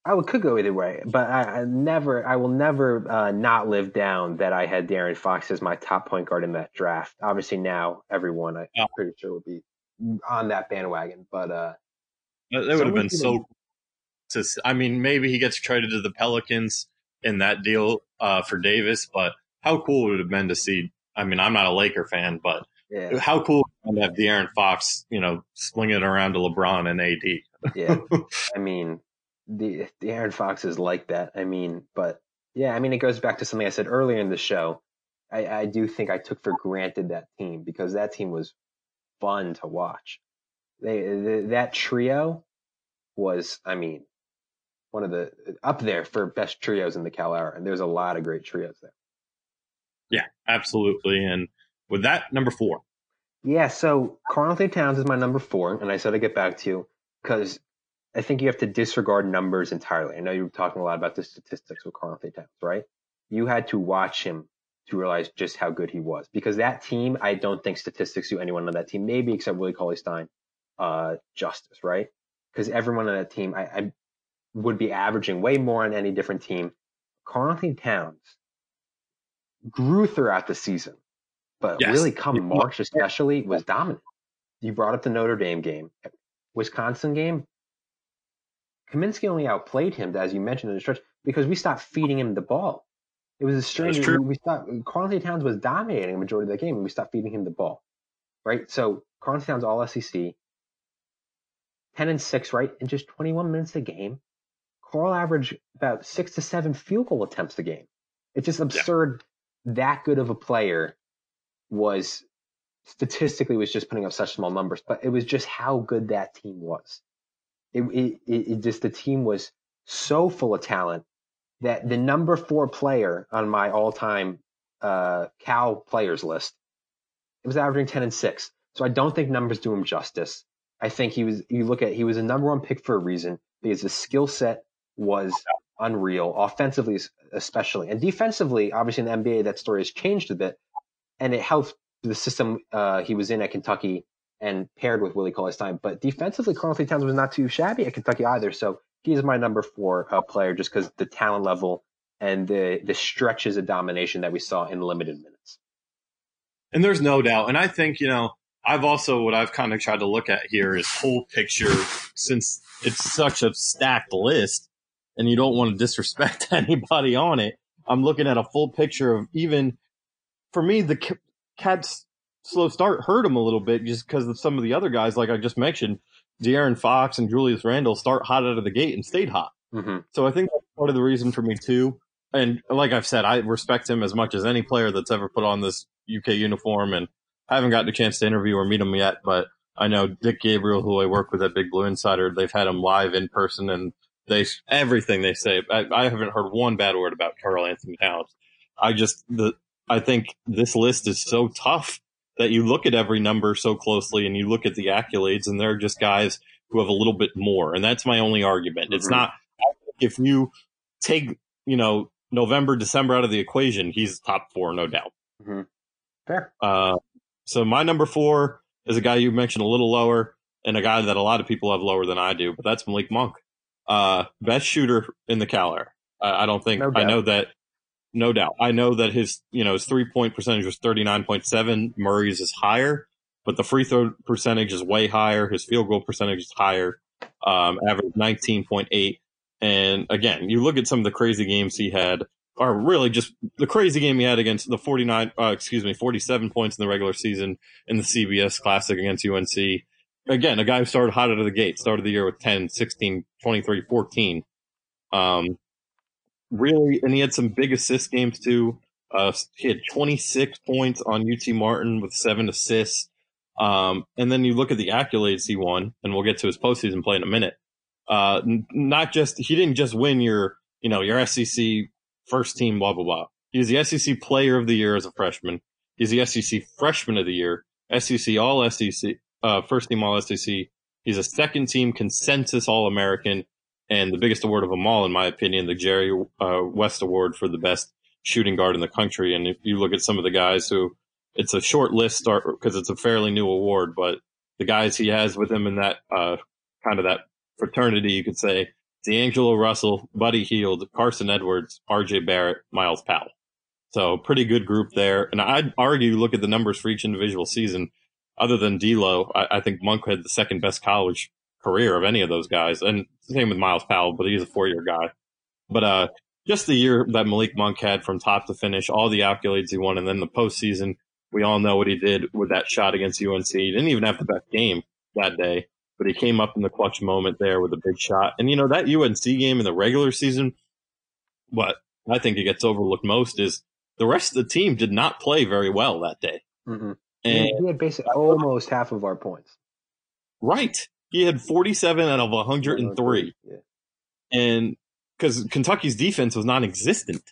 I would, could go either way, but I, I never, I will never uh, not live down that I had De'Aaron Fox as my top point guard in that draft. Obviously, now everyone I'm pretty sure would be on that bandwagon, but uh, That, that would have been so. To, I mean, maybe he gets traded to the Pelicans in that deal uh, for Davis, but how cool would it have been to see? I mean, I'm not a Laker fan, but yeah, how cool would it have been to have De'Aaron Fox, you know, slinging it around to LeBron and AD? yeah. I mean, the the Aaron Fox is like that. I mean, but yeah, I mean, it goes back to something I said earlier in the show. I, I do think I took for granted that team because that team was fun to watch. They th that trio was, I mean, one of the up there for best trios in the Cal era, and there's a lot of great trios there. Yeah, absolutely. And with that, number four. Yeah, so Karl-Anthony Towns is my number four, and I said I'd get back to you because I think you have to disregard numbers entirely. I know you were talking a lot about the statistics with Karl-Anthony Towns, right? You had to watch him to realize just how good he was because that team, I don't think statistics do anyone on that team, maybe except Willie Cauley Stein, uh, justice, right? Because everyone on that team, I, I would be averaging way more on any different team. Karl-Anthony Towns grew throughout the season, but yes. really come March especially was dominant. You brought up the Notre Dame game, Wisconsin game. Kaminsky only outplayed him, as you mentioned in the stretch, because we stopped feeding him the ball. It was a strange. We, we stopped. Karl-Anthony Towns was dominating a majority of the game, and we stopped feeding him the ball. Right. So Karl-Anthony Towns all SEC, ten and six, right, in just twenty one minutes a game. Karl averaged about six to seven field goal attempts a game. It's just absurd. That good of a player was statistically was just putting up such small numbers, but it was just how good that team was. It, it, it just the team was so full of talent that the number four player on my all-time uh, Cal players list, it was averaging ten and six. So I don't think numbers do him justice. I think he was. You look at he was a number one pick for a reason because the skill set was unreal, offensively especially, and defensively. Obviously, in the NBA, that story has changed a bit, and it helped the system uh, he was in at Kentucky and paired with Willie Cauley Stein. But defensively, Karl-Anthony Towns was not too shabby at Kentucky either. So he is my number four uh, player just because the talent level and the the stretches of domination that we saw in limited minutes. And there's no doubt. And I think you know I've also what I've kind of tried to look at here is whole picture since it's such a stacked list and you don't want to disrespect (laughs) anybody on it. I'm looking at a full picture of even for me, the Cats slow start hurt him a little bit just because of some of the other guys, like I just mentioned, De'Aaron Fox and Julius Randle start hot out of the gate and stayed hot. Mm-hmm. So I think that's part of the reason for me too. And like I've said, I respect him as much as any player that's ever put on this UK uniform. And I haven't gotten a chance to interview or meet him yet, but I know Dick Gabriel, who I work with at Big Blue Insider, they've had him live in person and they everything they say. I, I haven't heard one bad word about Karl Anthony Towns. I just the I think this list is so tough that you look at every number so closely and you look at the accolades and they're just guys who have a little bit more. And that's my only argument. Mm-hmm. It's not if you take, you know, November, December out of the equation, he's top four, no doubt. Mm-hmm. Fair. Uh, so my number four is a guy you mentioned a little lower and a guy that a lot of people have lower than I do, but that's Malik Monk. Uh, best shooter in the Cal era. I don't think, no I know that, no doubt. I know that his, you know, his three point percentage was 39.7. Murray's is higher, but the free throw percentage is way higher. His field goal percentage is higher, um, average 19.8. And again, you look at some of the crazy games he had, or really just the crazy game he had against the 49, uh, excuse me, 47 points in the regular season in the CBS Classic against UNC again, a guy who started hot out of the gate, started the year with 10, 16, 23, 14. Um, really, and he had some big assist games too. Uh, he had 26 points on UT Martin with seven assists. Um, and then you look at the accolades he won, and we'll get to his postseason play in a minute. Uh, n- not just, he didn't just win your, you know, your SEC first team, blah, blah, blah. He's the SEC player of the year as a freshman. He's the SEC freshman of the year, SEC all SEC, uh, first team All SEC. He's a second team consensus All American, and the biggest award of them all, in my opinion, the Jerry uh, West Award for the best shooting guard in the country. And if you look at some of the guys who, it's a short list because it's a fairly new award, but the guys he has with him in that uh, kind of that fraternity, you could say, D'Angelo Russell, Buddy Hield, Carson Edwards, R.J. Barrett, Myles Powell. So pretty good group there. And I'd argue, look at the numbers for each individual season other than D'Lo, I, I, think Monk had the second best college career of any of those guys, and same with Myles Powell, but he's a four year guy. But uh, just the year that Malik Monk had from top to finish, all the accolades he won, and then the postseason, we all know what he did with that shot against UNC. He didn't even have the best game that day, but he came up in the clutch moment there with a big shot. And you know that UNC game in the regular season, what I think it gets overlooked most is the rest of the team did not play very well that day. Mm-hmm. And he had basically almost half of our points. Right. He had 47 out of 103. Yeah. And because Kentucky's defense was non-existent.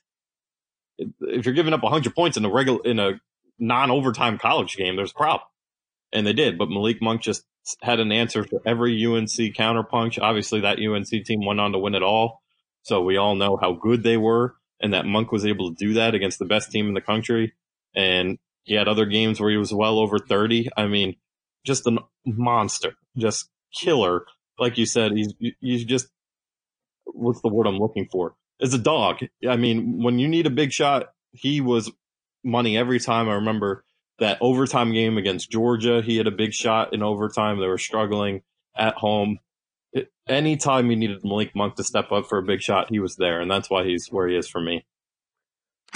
If you're giving up 100 points in a regular in a non-overtime college game, there's a problem, and they did. But Malik Monk just had an answer for every UNC counterpunch. Obviously, that UNC team went on to win it all, so we all know how good they were, and that Monk was able to do that against the best team in the country. And he had other games where he was well over 30. I mean, just a monster, just killer. Like you said, he's he's just what's the word I'm looking for? Is a dog. I mean, when you need a big shot, he was money every time. I remember that overtime game against Georgia. He had a big shot in overtime. They were struggling at home. Anytime you needed Malik Monk to step up for a big shot, he was there, and that's why he's where he is for me.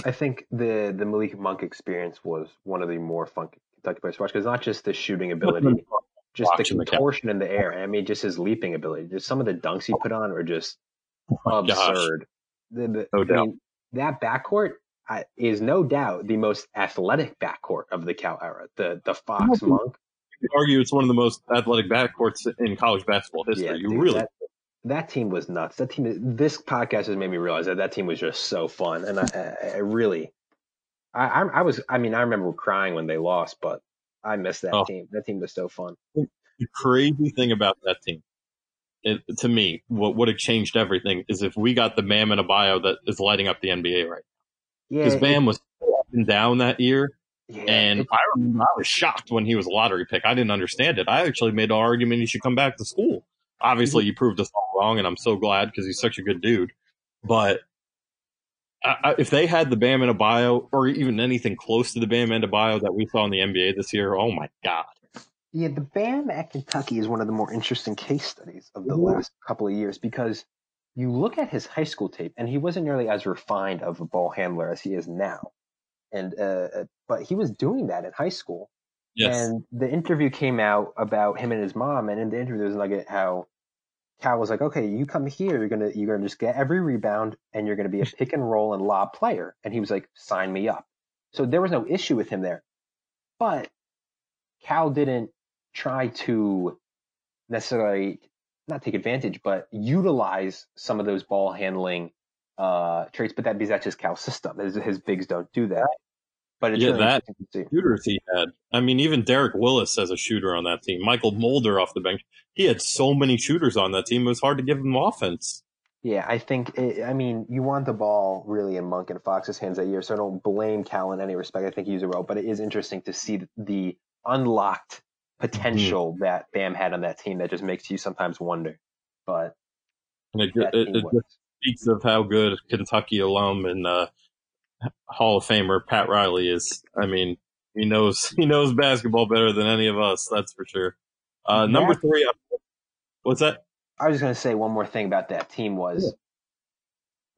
I think the the Malik Monk experience was one of the more fun Kentucky players to watch because not just the shooting ability, just the contortion the in the air. I mean, just his leaping ability. Just some of the dunks he put on are just oh absurd. The, the, no I mean, that backcourt is no doubt the most athletic backcourt of the Cal era. The the Fox Monk. You could argue it's one of the most athletic backcourts in college basketball history. Yeah, you dude, really that, that team was nuts. That team, this podcast has made me realize that that team was just so fun, and I, I really, I, I, was, I mean, I remember crying when they lost, but I miss that oh. team. That team was so fun. The crazy thing about that team, it, to me, what would have changed everything is if we got the Bam Adebayo that is lighting up the NBA right now. Because yeah, Bam was up and down that year. Yeah, and I remember I was shocked when he was a lottery pick. I didn't understand it. I actually made an argument he should come back to school obviously mm-hmm. you proved us all wrong, and I'm so glad because he's such a good dude. But I, if they had the Bam Adebayo, or even anything close to the Bam Adebayo that we saw in the NBA this year, oh my god! Yeah, the Bam at Kentucky is one of the more interesting case studies of the last couple of years because you look at his high school tape, and he wasn't nearly as refined of a ball handler as he is now. And uh, uh but he was doing that in high school. Yes. And the interview came out about him and his mom, and in the interview, there's like how Cal was like, okay, you come here, you're gonna you're gonna just get every rebound, and you're gonna be a (laughs) pick and roll and lob player. And he was like, sign me up. So there was no issue with him there, but Cal didn't try to necessarily not take advantage, but utilize some of those ball handling uh, traits. But that because that's just Cal's system. His, his bigs don't do that. But it's yeah, really that shooters he had. I mean, even Derek Willis as a shooter on that team. Mychal Mulder off the bench. He had so many shooters on that team. It was hard to give him offense. Yeah, I think. It, I mean, you want the ball really in Monk and Fox's hands that year, so I don't blame Cal in any respect. I think he's a role, but it is interesting to see the unlocked potential mm-hmm. that Bam had on that team that just makes you sometimes wonder. But and it, it, it just speaks of how good Kentucky alum and uh, Hall of Famer Pat Riley is. I mean, he knows (laughs) he knows basketball better than any of us. That's for sure. Uh, number three, uh, what's that? I was just going to say one more thing about that team was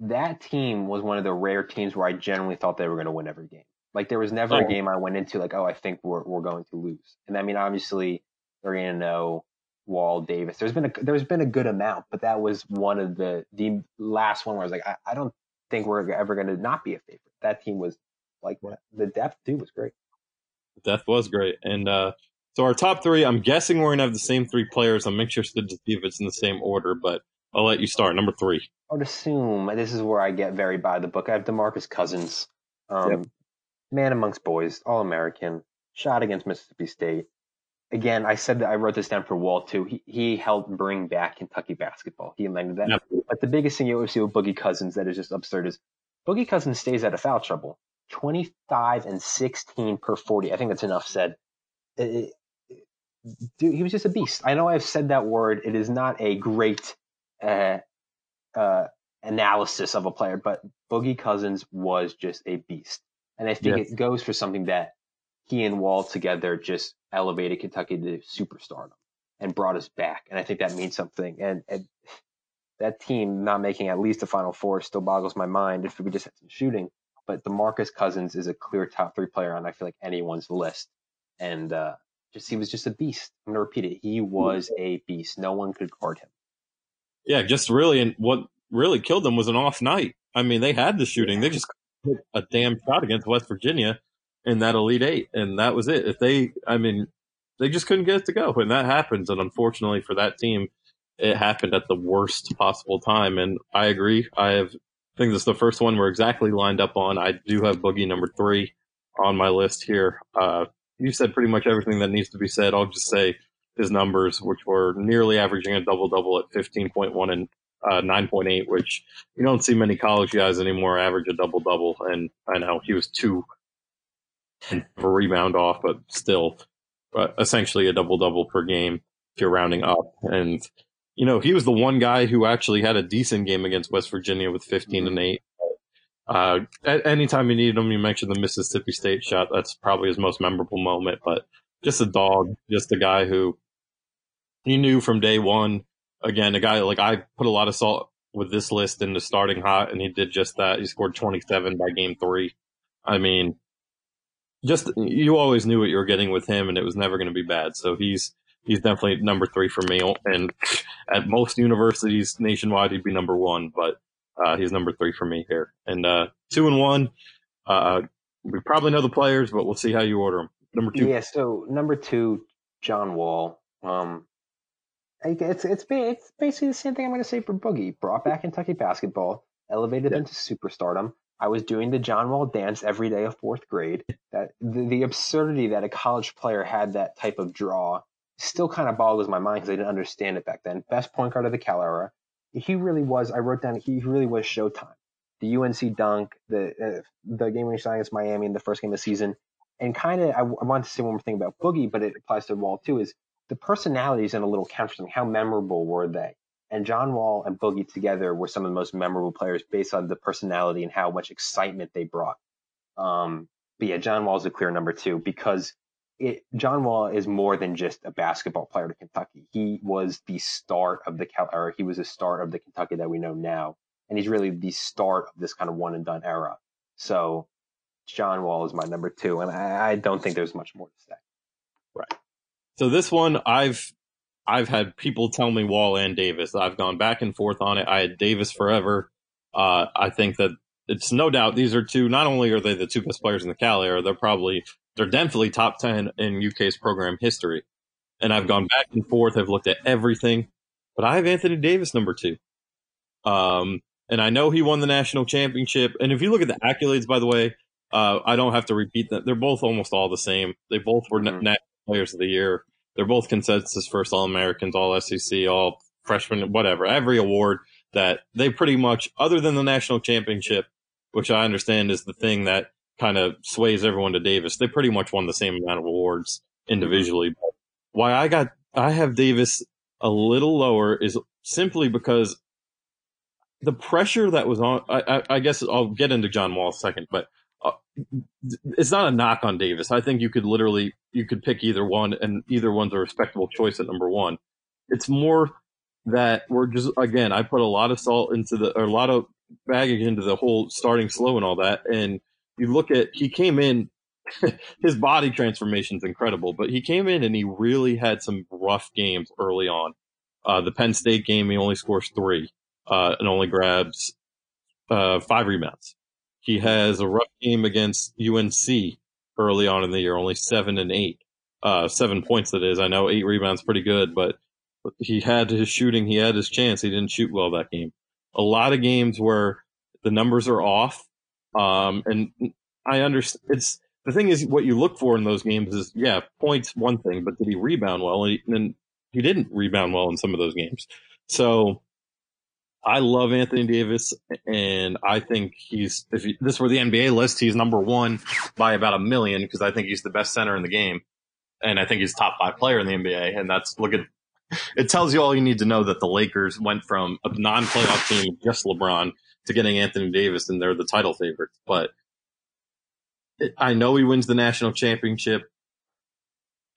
yeah. that team was one of the rare teams where I generally thought they were going to win every game. Like there was never oh. a game I went into like, oh, I think we're we're going to lose. And I mean, obviously they're going to know Wall Davis. There's been a there's been a good amount, but that was one of the the last one where I was like, I, I don't think we're ever going to not be a favorite. That team was like the depth too was great. The depth was great, and uh, so our top three. I'm guessing we're going to have the same three players. I'm interested to see if it's in the same order, but I'll let you start. Number three. I would assume this is where I get very by the book. I have Demarcus Cousins, um, yep. man amongst boys, All American, shot against Mississippi State. Again, I said that I wrote this down for Walt too. He he helped bring back Kentucky basketball. He invented that. Yep. But the biggest thing you always see with Boogie Cousins that is just absurd is Boogie Cousins stays out of foul trouble. 25 and 16 per 40. I think that's enough said. It, it, dude, he was just a beast. I know I've said that word. It is not a great uh, uh, analysis of a player, but Boogie Cousins was just a beast. And I think yes. it goes for something that he and Wall together just elevated Kentucky to superstardom and brought us back. And I think that means something. And, and that team not making at least a Final Four still boggles my mind if we just had some shooting. But DeMarcus Cousins is a clear top three player on I feel like anyone's list, and uh, just he was just a beast. I'm gonna repeat it. He was a beast. No one could guard him. Yeah, just really, and what really killed them was an off night. I mean, they had the shooting. They just hit a damn shot against West Virginia in that Elite Eight, and that was it. If they, I mean, they just couldn't get it to go, and that happens. And unfortunately for that team, it happened at the worst possible time. And I agree. I have, I think this is the first one we're exactly lined up on. I do have Boogie number three on my list here. Uh, you said pretty much everything that needs to be said. I'll just say his numbers, which were nearly averaging a double double at 15.1 and uh, 9.8, which you don't see many college guys anymore average a double double. And I know he was two for rebound off, but still uh, essentially a double double per game if you're rounding up. And, you know, he was the one guy who actually had a decent game against West Virginia with 15 and 8. Uh, anytime you need him, you mentioned the Mississippi State shot. That's probably his most memorable moment, but just a dog, just a guy who you knew from day one. Again, a guy like I put a lot of salt with this list into starting hot, and he did just that. He scored 27 by game three. I mean, just you always knew what you were getting with him, and it was never going to be bad. So he's he's definitely number three for me. And at most universities nationwide, he'd be number one, but uh, he's number three for me here. And uh, two and one, uh, we probably know the players, but we'll see how you order them. Number two, yeah. So number two, John Wall. Um, it's it's it's basically the same thing I'm going to say for Boogie. Brought back Kentucky basketball, elevated yeah. them to superstardom. I was doing the John Wall dance every day of fourth grade. That the, the absurdity that a college player had that type of draw still kind of boggles my mind because I didn't understand it back then. Best point guard of the Cal era. He really was. I wrote down he really was Showtime. The UNC dunk, the uh, the game when he against Miami in the first game of the season, and kind of I, I wanted to say one more thing about Boogie, but it applies to Wall too. Is the personalities in a little counseling? How memorable were they? And John Wall and Boogie together were some of the most memorable players based on the personality and how much excitement they brought. Um, but yeah, John Wall is a clear number two because it, John Wall is more than just a basketball player to Kentucky. He was the start of the Cal era. He was the start of the Kentucky that we know now. And he's really the start of this kind of one and done era. So John Wall is my number two. And I, I don't think there's much more to say. Right. So this one, I've I've had people tell me Wall and Davis. I've gone back and forth on it. I had Davis forever. Uh, I think that it's no doubt these are two. Not only are they the two best players in the Cal era, they're probably they're definitely top ten in UK's program history. And I've gone back and forth. I've looked at everything, but I have Anthony Davis number two. Um, and I know he won the national championship. And if you look at the accolades, by the way, uh, I don't have to repeat that. They're both almost all the same. They both were mm-hmm. national players of the year. They're both consensus first All Americans, All SEC, All Freshman, whatever. Every award that they pretty much, other than the national championship, which I understand is the thing that kind of sways everyone to Davis. They pretty much won the same amount of awards individually. But why I got, I have Davis a little lower is simply because the pressure that was on, I, I, I guess I'll get into John Wall second, but uh, it's not a knock on Davis. I think you could literally you could pick either one, and either one's a respectable choice at number one. It's more that we're just again, I put a lot of salt into the or a lot of baggage into the whole starting slow and all that, and you look at he came in. (laughs) his body transformation is incredible, but he came in and he really had some rough games early on. Uh, the Penn State game, he only scores three uh, and only grabs uh, five rebounds. He has a rough game against UNC early on in the year, only seven and eight, uh, seven points that is. I know eight rebounds pretty good, but he had his shooting. He had his chance. He didn't shoot well that game. A lot of games where the numbers are off. Um, and I understand it's the thing is what you look for in those games is, yeah, points one thing, but did he rebound well? And he, and he didn't rebound well in some of those games. So I love Anthony Davis, and I think he's if he, this were the NBA list, he's number one by about a million because I think he's the best center in the game, and I think he's top five player in the NBA. And that's look at it tells you all you need to know that the Lakers went from a non-playoff team just LeBron to getting Anthony Davis, and they're the title favorites. But I know he wins the national championship.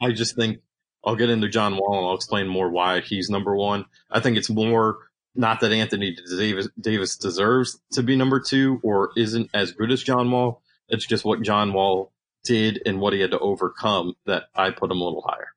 I just think I'll get into John Wall and I'll explain more why he's number one. I think it's more not that Anthony Davis, Davis deserves to be number two or isn't as good as John Wall. It's just what John Wall did and what he had to overcome that I put him a little higher.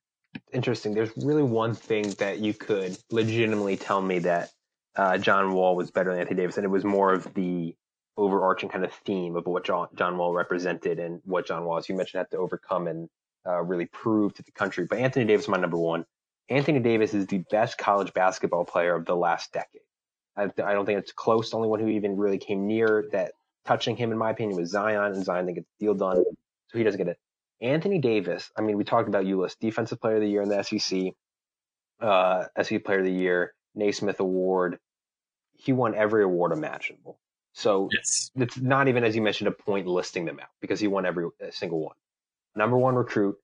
Interesting. There's really one thing that you could legitimately tell me that uh, John Wall was better than Anthony Davis, and it was more of the overarching kind of theme of what John, John Wall represented and what John Wall, as you mentioned, had to overcome and uh, really prove to the country. But Anthony Davis is my number one. Anthony Davis is the best college basketball player of the last decade. I, I don't think it's close. The only one who even really came near that touching him, in my opinion, was Zion, and Zion didn't get the deal done, so he doesn't get it. Anthony Davis, I mean, we talked about Ulis, Defensive Player of the Year in the SEC, uh, SEC Player of the Year, Naismith Award. He won every award imaginable. So Yes. it's not even, as you mentioned, a point listing them out because he won every uh, single one. Number one recruit,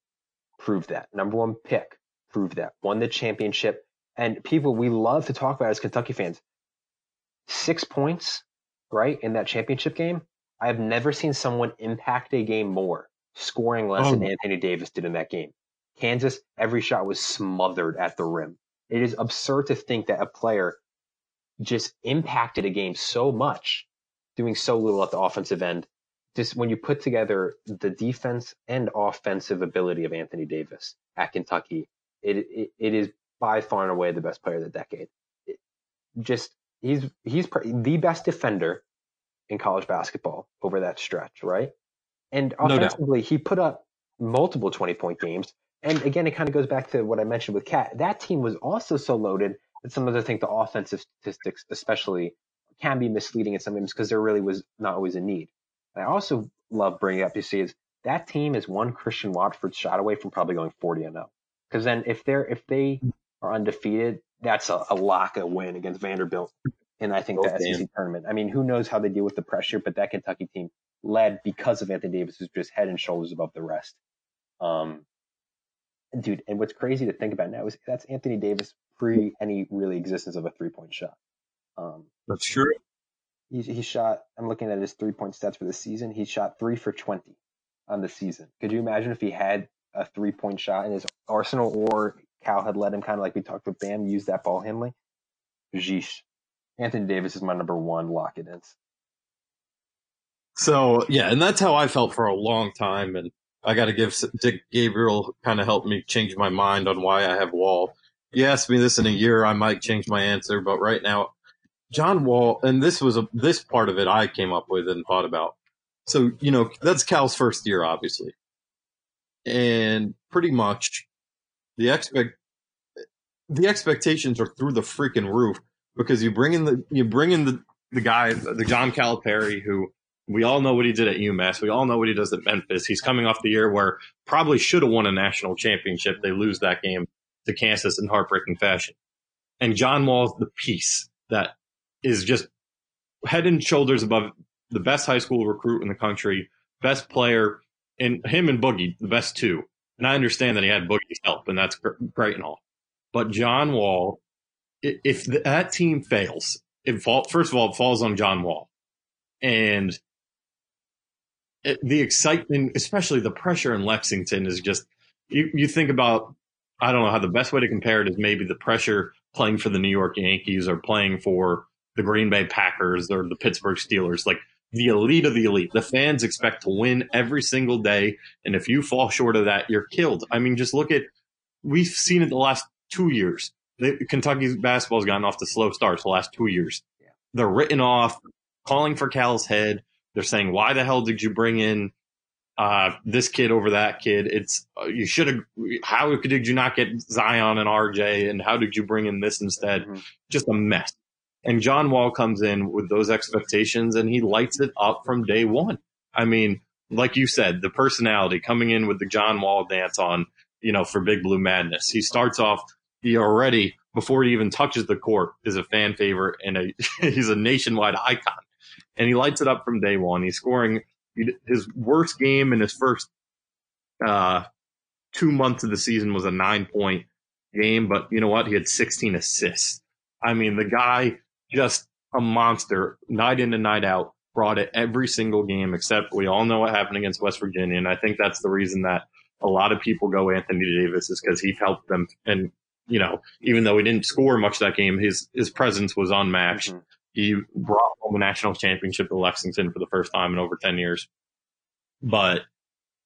proved that. Number one pick, proved that. Won the championship. And people we love to talk about as Kentucky fans. Six points, right, in that championship game. I have never seen someone impact a game more, scoring less Oh. than Anthony Davis did in that game. Kansas, every shot was smothered at the rim. It is absurd to think that a player just impacted a game so much, doing so little at the offensive end. Just when you put together the defense and offensive ability of Anthony Davis at Kentucky, it it, it is by far and away the best player of the decade. It, just he's he's pr- the best defender in college basketball over that stretch, right? And No offensively, he put up multiple 20 point games. And again, it kind of goes back to what I mentioned with KAT. That team was also so loaded that some of the think the offensive statistics, especially, can be misleading in some games because there really was not always a need. And I also love bringing up, you see, is that team is one Christian Watford shot away from probably going 40 and 0. Because then if they're if they are undefeated, that's a, a lock a win against Vanderbilt. And I think Oh, the SEC tournament. I mean, who knows how they deal with the pressure, but that Kentucky team led because of Anthony Davis is just head and shoulders above the rest. Um, dude, and what's crazy to think about now is that's Anthony Davis pre any really existence of a three point shot. Um, That's true. he, he shot, I'm looking at his three point stats for the season. He shot three for 20 on the season. Could you imagine if he had a three point shot in his arsenal or Cal had let him kind of like we talked with Bam use that ball handling? Jeesh. Anthony Davis is my number one lock it in. So yeah, and that's how I felt for a long time. And I got to give Dick Gabriel kind of helped me change my mind on why I have Wall. You ask me this in a year, I might change my answer, but right now, John Wall, and this was a this part of it I came up with and thought about. So you know that's Cal's first year, obviously, and pretty much the expect the expectations are through the freaking roof because you bring in the you bring in the the guy the John Calipari who we all know what he did at UMass. We all know what he does at Memphis. He's coming off the year where probably should have won a national championship. They lose that game to Kansas in heartbreaking fashion. And John Wall's the piece that is just head and shoulders above the best high school recruit in the country, best player, and him and Boogie, the best two. And I understand that he had Boogie's help, and that's great and all. But John Wall, if that team fails, it fall, first of all, it falls on John Wall. And it, the excitement, especially the pressure in Lexington, is just you, you think about. I don't know how the best way to compare it is maybe the pressure playing for the New York Yankees or playing for the Green Bay Packers or the Pittsburgh Steelers. Like the elite of the elite. The fans expect to win every single day. And if you fall short of that, you're killed. I mean, just look at, we've seen it the last two years. The, Kentucky's basketball's gotten off the slow starts the last two years. Yeah. They're written off, calling for Cal's head. They're saying, why the hell did you bring in uh, this kid over that kid? It's uh, you should have. How did you not get Zion and RJ? And how did you bring in this instead? Mhm. Just a mess. And John Wall comes in with those expectations and he lights it up from day one. I mean, like you said, the personality coming in with the John Wall dance on, you know, for Big Blue Madness. He starts off, he already, before he even touches the court, is a fan favorite and a, (laughs) he's a nationwide icon. And he lights it up from day one. He's scoring his worst game in his first, uh, two months of the season was a nine point game, but you know what? He had 16 assists. I mean, the guy just a monster night in and night out brought it every single game except we all know what happened against West Virginia. And I think that's the reason that a lot of people go Anthony Davis is because he helped them. And, you know, even though he didn't score much that game, his, his presence was unmatched. Mhm. He brought home a national championship to Lexington for the first time in over 10 years. But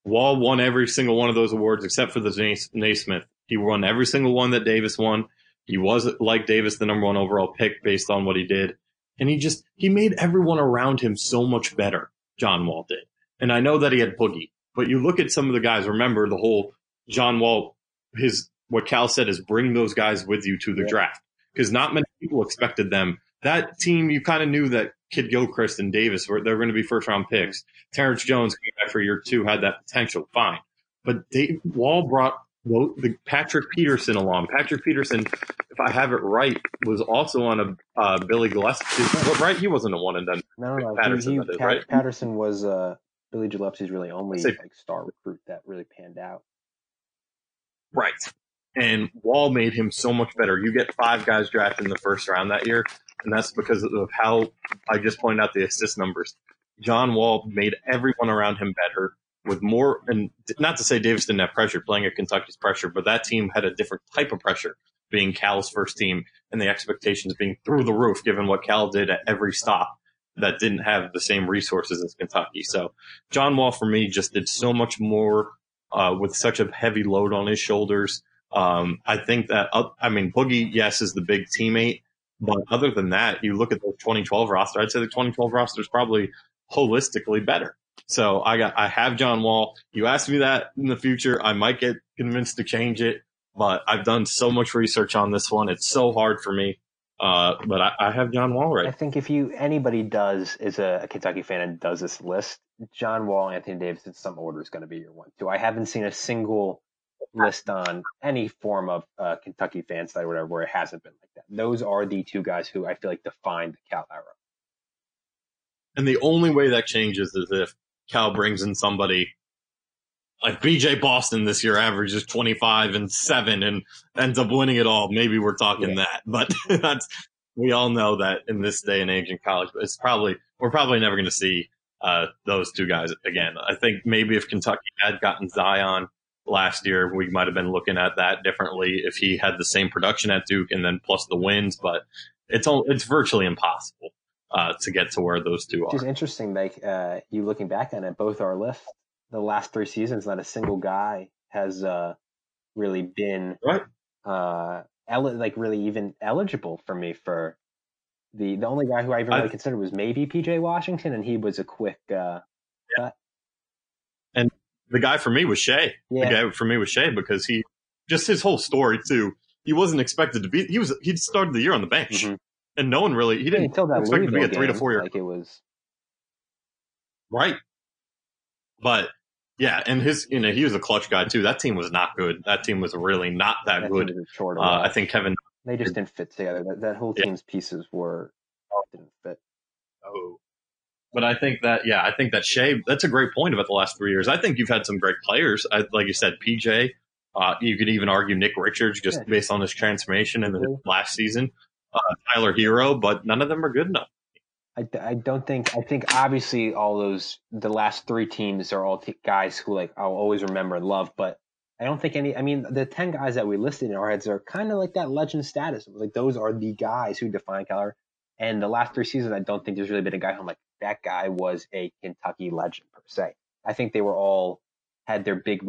Wall won every single one of those awards except for the Naismith. He won every single one that Davis won. He was like Davis, the number one overall pick based on what he did. And he just, he made everyone around him so much better. John Wall did. And I know that he had Boogie, but you look at some of the guys, remember the whole John Wall, his what Cal said is bring those guys with you to the Yeah. draft because not many people expected them. That team, you kind of knew that Kidd Gilchrist and Davis were they're going to be first round picks. Terrence Jones coming back for year two had that potential, fine. But Dave Wall brought the Patrick Patterson along. Patrick Patterson, if I have it right, was also on a uh, Billy Gillispie. Right, he wasn't a one and done. No, no, Patterson, he, is, Pat- right? Patterson was uh, Billy Gillispie's really only Say- like star recruit that really panned out. Right. And Wall made him so much better. You get five guys drafted in the first round that year, and that's because of how I just pointed out the assist numbers. John Wall made everyone around him better with more, and not to say Davis didn't have pressure playing at Kentucky's pressure, but that team had a different type of pressure being Cal's first team and the expectations being through the roof given what Cal did at every stop that didn't have the same resources as Kentucky. So John Wall for me just did so much more uh, with such a heavy load on his shoulders. Um, I think that, uh, I mean, Boogie, yes, is the big teammate, but other than that, you look at the 2012 roster, I'd say the 2012 roster is probably holistically better. So I got, I have John Wall. You ask me that in the future, I might get convinced to change it, but I've done so much research on this one. It's so hard for me. Uh, but I, I have John Wall right. I think if you anybody does is a, a Kentucky fan and does this list, John Wall, Anthony Davis in some order is going to be your one two. I haven't seen a single list on any form of uh, Kentucky fan site or whatever where it hasn't been like that. Those are the two guys who I feel like defined the Cal era. And the only way that changes is if Cal brings in somebody like BJ Boston this year averages 25 and 7 and ends up winning it all. Maybe we're talking Yeah. that, but (laughs) that's, we all know that in this day and age in college, it's probably, we're probably never going to see, uh, those two guys again. I think maybe if Kentucky had gotten Zion last year, we might have been looking at that differently if he had the same production at Duke and then plus the wins, but it's all, it's virtually impossible, uh, to get to where those two Which is are. interesting, like uh, you looking back on it, both our lists, the last three seasons, not a single guy has uh, really been Right. uh, el- like really even eligible for me for the the only guy who I even I- really considered was maybe PJ Washington, and he was a quick. Uh, the guy for me was Shai. Yeah. The guy for me was Shai because he just his whole story too. He wasn't expected to be. He was. He started the year on the bench, Mhm. and no one really. He didn't until that expect him to be a Louisville three to four year like it was. right. But yeah, and his you know he was a clutch guy too. That team was not good. That team was really not that that good. short Uh, I think Kevin. they just didn't fit together. That that whole Yeah. team's pieces were didn't fit. Oh. But I think that yeah, I think that Shai. That's a great point about the last three years. I think you've had some great players. I, like you said, PJ. Uh, you could even argue Nick Richards just Yeah. based on his transformation in the last season. Uh, Tyler Herro, but none of them are good enough. I, I don't think I think obviously all those the last three teams are all t- guys who like I'll always remember and love, but I don't think any. I mean, the ten guys that we listed in our heads are kind of like that legend status. Like those are the guys who define Cal era. And the last three seasons, I don't think there's really been a guy who I'm like that guy was a Kentucky legend per se. I think they were all had their big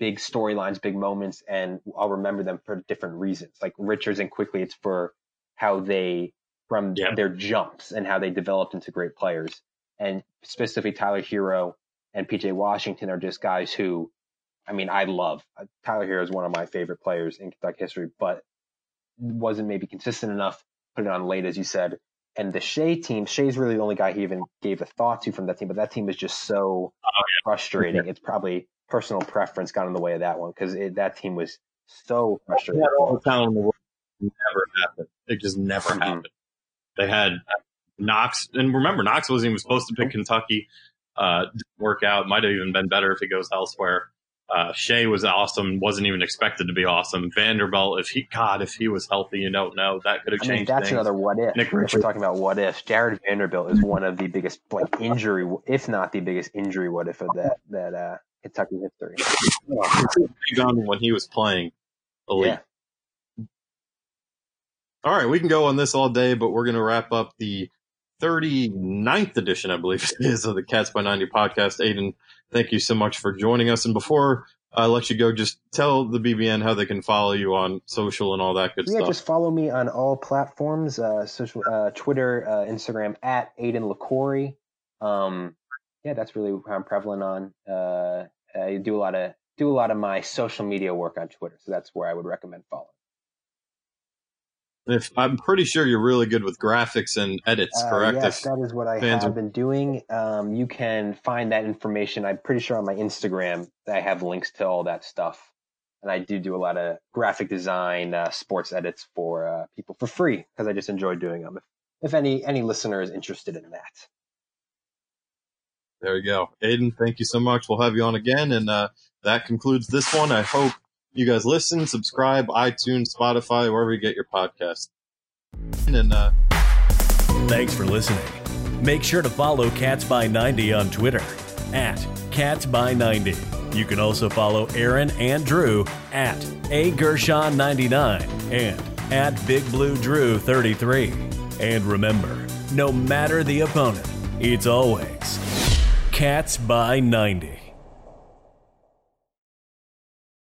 big storylines, big moments, and I'll remember them for different reasons. Like Richards and Quickley, it's for how they from Yeah. their jumps and how they developed into great players. And specifically Tyler Herro and PJ Washington are just guys who, I mean, I love. Uh, Tyler Herro is one of my favorite players in Kentucky history, but wasn't maybe consistent enough. Put it on late, as you said. And the Shai team, Shai's really the only guy he even gave a thought to from that team, but that team is just so frustrating. It's probably personal preference got in the way of that one because that team was so frustrating. had all the in the world. It Never happened. It just never Mhm. happened. They had Knox, and remember, Knox wasn't even supposed to pick Kentucky. Uh, didn't work out. Might have even been better if he goes elsewhere. Uh, Shai was awesome. Wasn't even expected to be awesome. Vanderbilt, if he, God, if he was healthy, you don't know. That could have I mean, changed that's things. another what if. Nick if we're talking about what ifs, Jarred Vanderbilt is one of the biggest like injury, if not the biggest injury what if of that that uh, Kentucky history. Done when he was playing elite. Yeah. All right, we can go on this all day, but we're going to wrap up the 39th edition, I believe it is, of the Cats by 90 podcast. Aidan, thank you so much for joining us. And before I let you go, just tell the BBN how they can follow you on social and all that good Yeah, stuff. Yeah, just follow me on all platforms, uh, social, uh, Twitter, uh, Instagram at Aidan Liquorie. Um, yeah, that's really how I'm prevalent on. Uh, I do a lot of do a lot of my social media work on Twitter. So that's where I would recommend following. If I'm pretty sure you're really good with graphics and edits, Uh, correct? yes, If- that is what I have are- been doing. Um, you can find that information. I'm pretty sure on my Instagram I have links to all that stuff. And I do do a lot of graphic design, uh, sports edits for uh, people for free because I just enjoy doing them. If, if any any listener is interested in that. There you go. Aidan, thank you so much. We'll have you on again. And uh, that concludes this one. I hope you guys listen, subscribe, iTunes, Spotify, wherever you get your podcast. And uh, Thanks for listening. Make sure to follow Cats by 90 on Twitter at Cats by 90. You can also follow Aaron and Drew at A Gershon99 and at Big Blue Drew 33. And remember, no matter the opponent, it's always Cats by 90.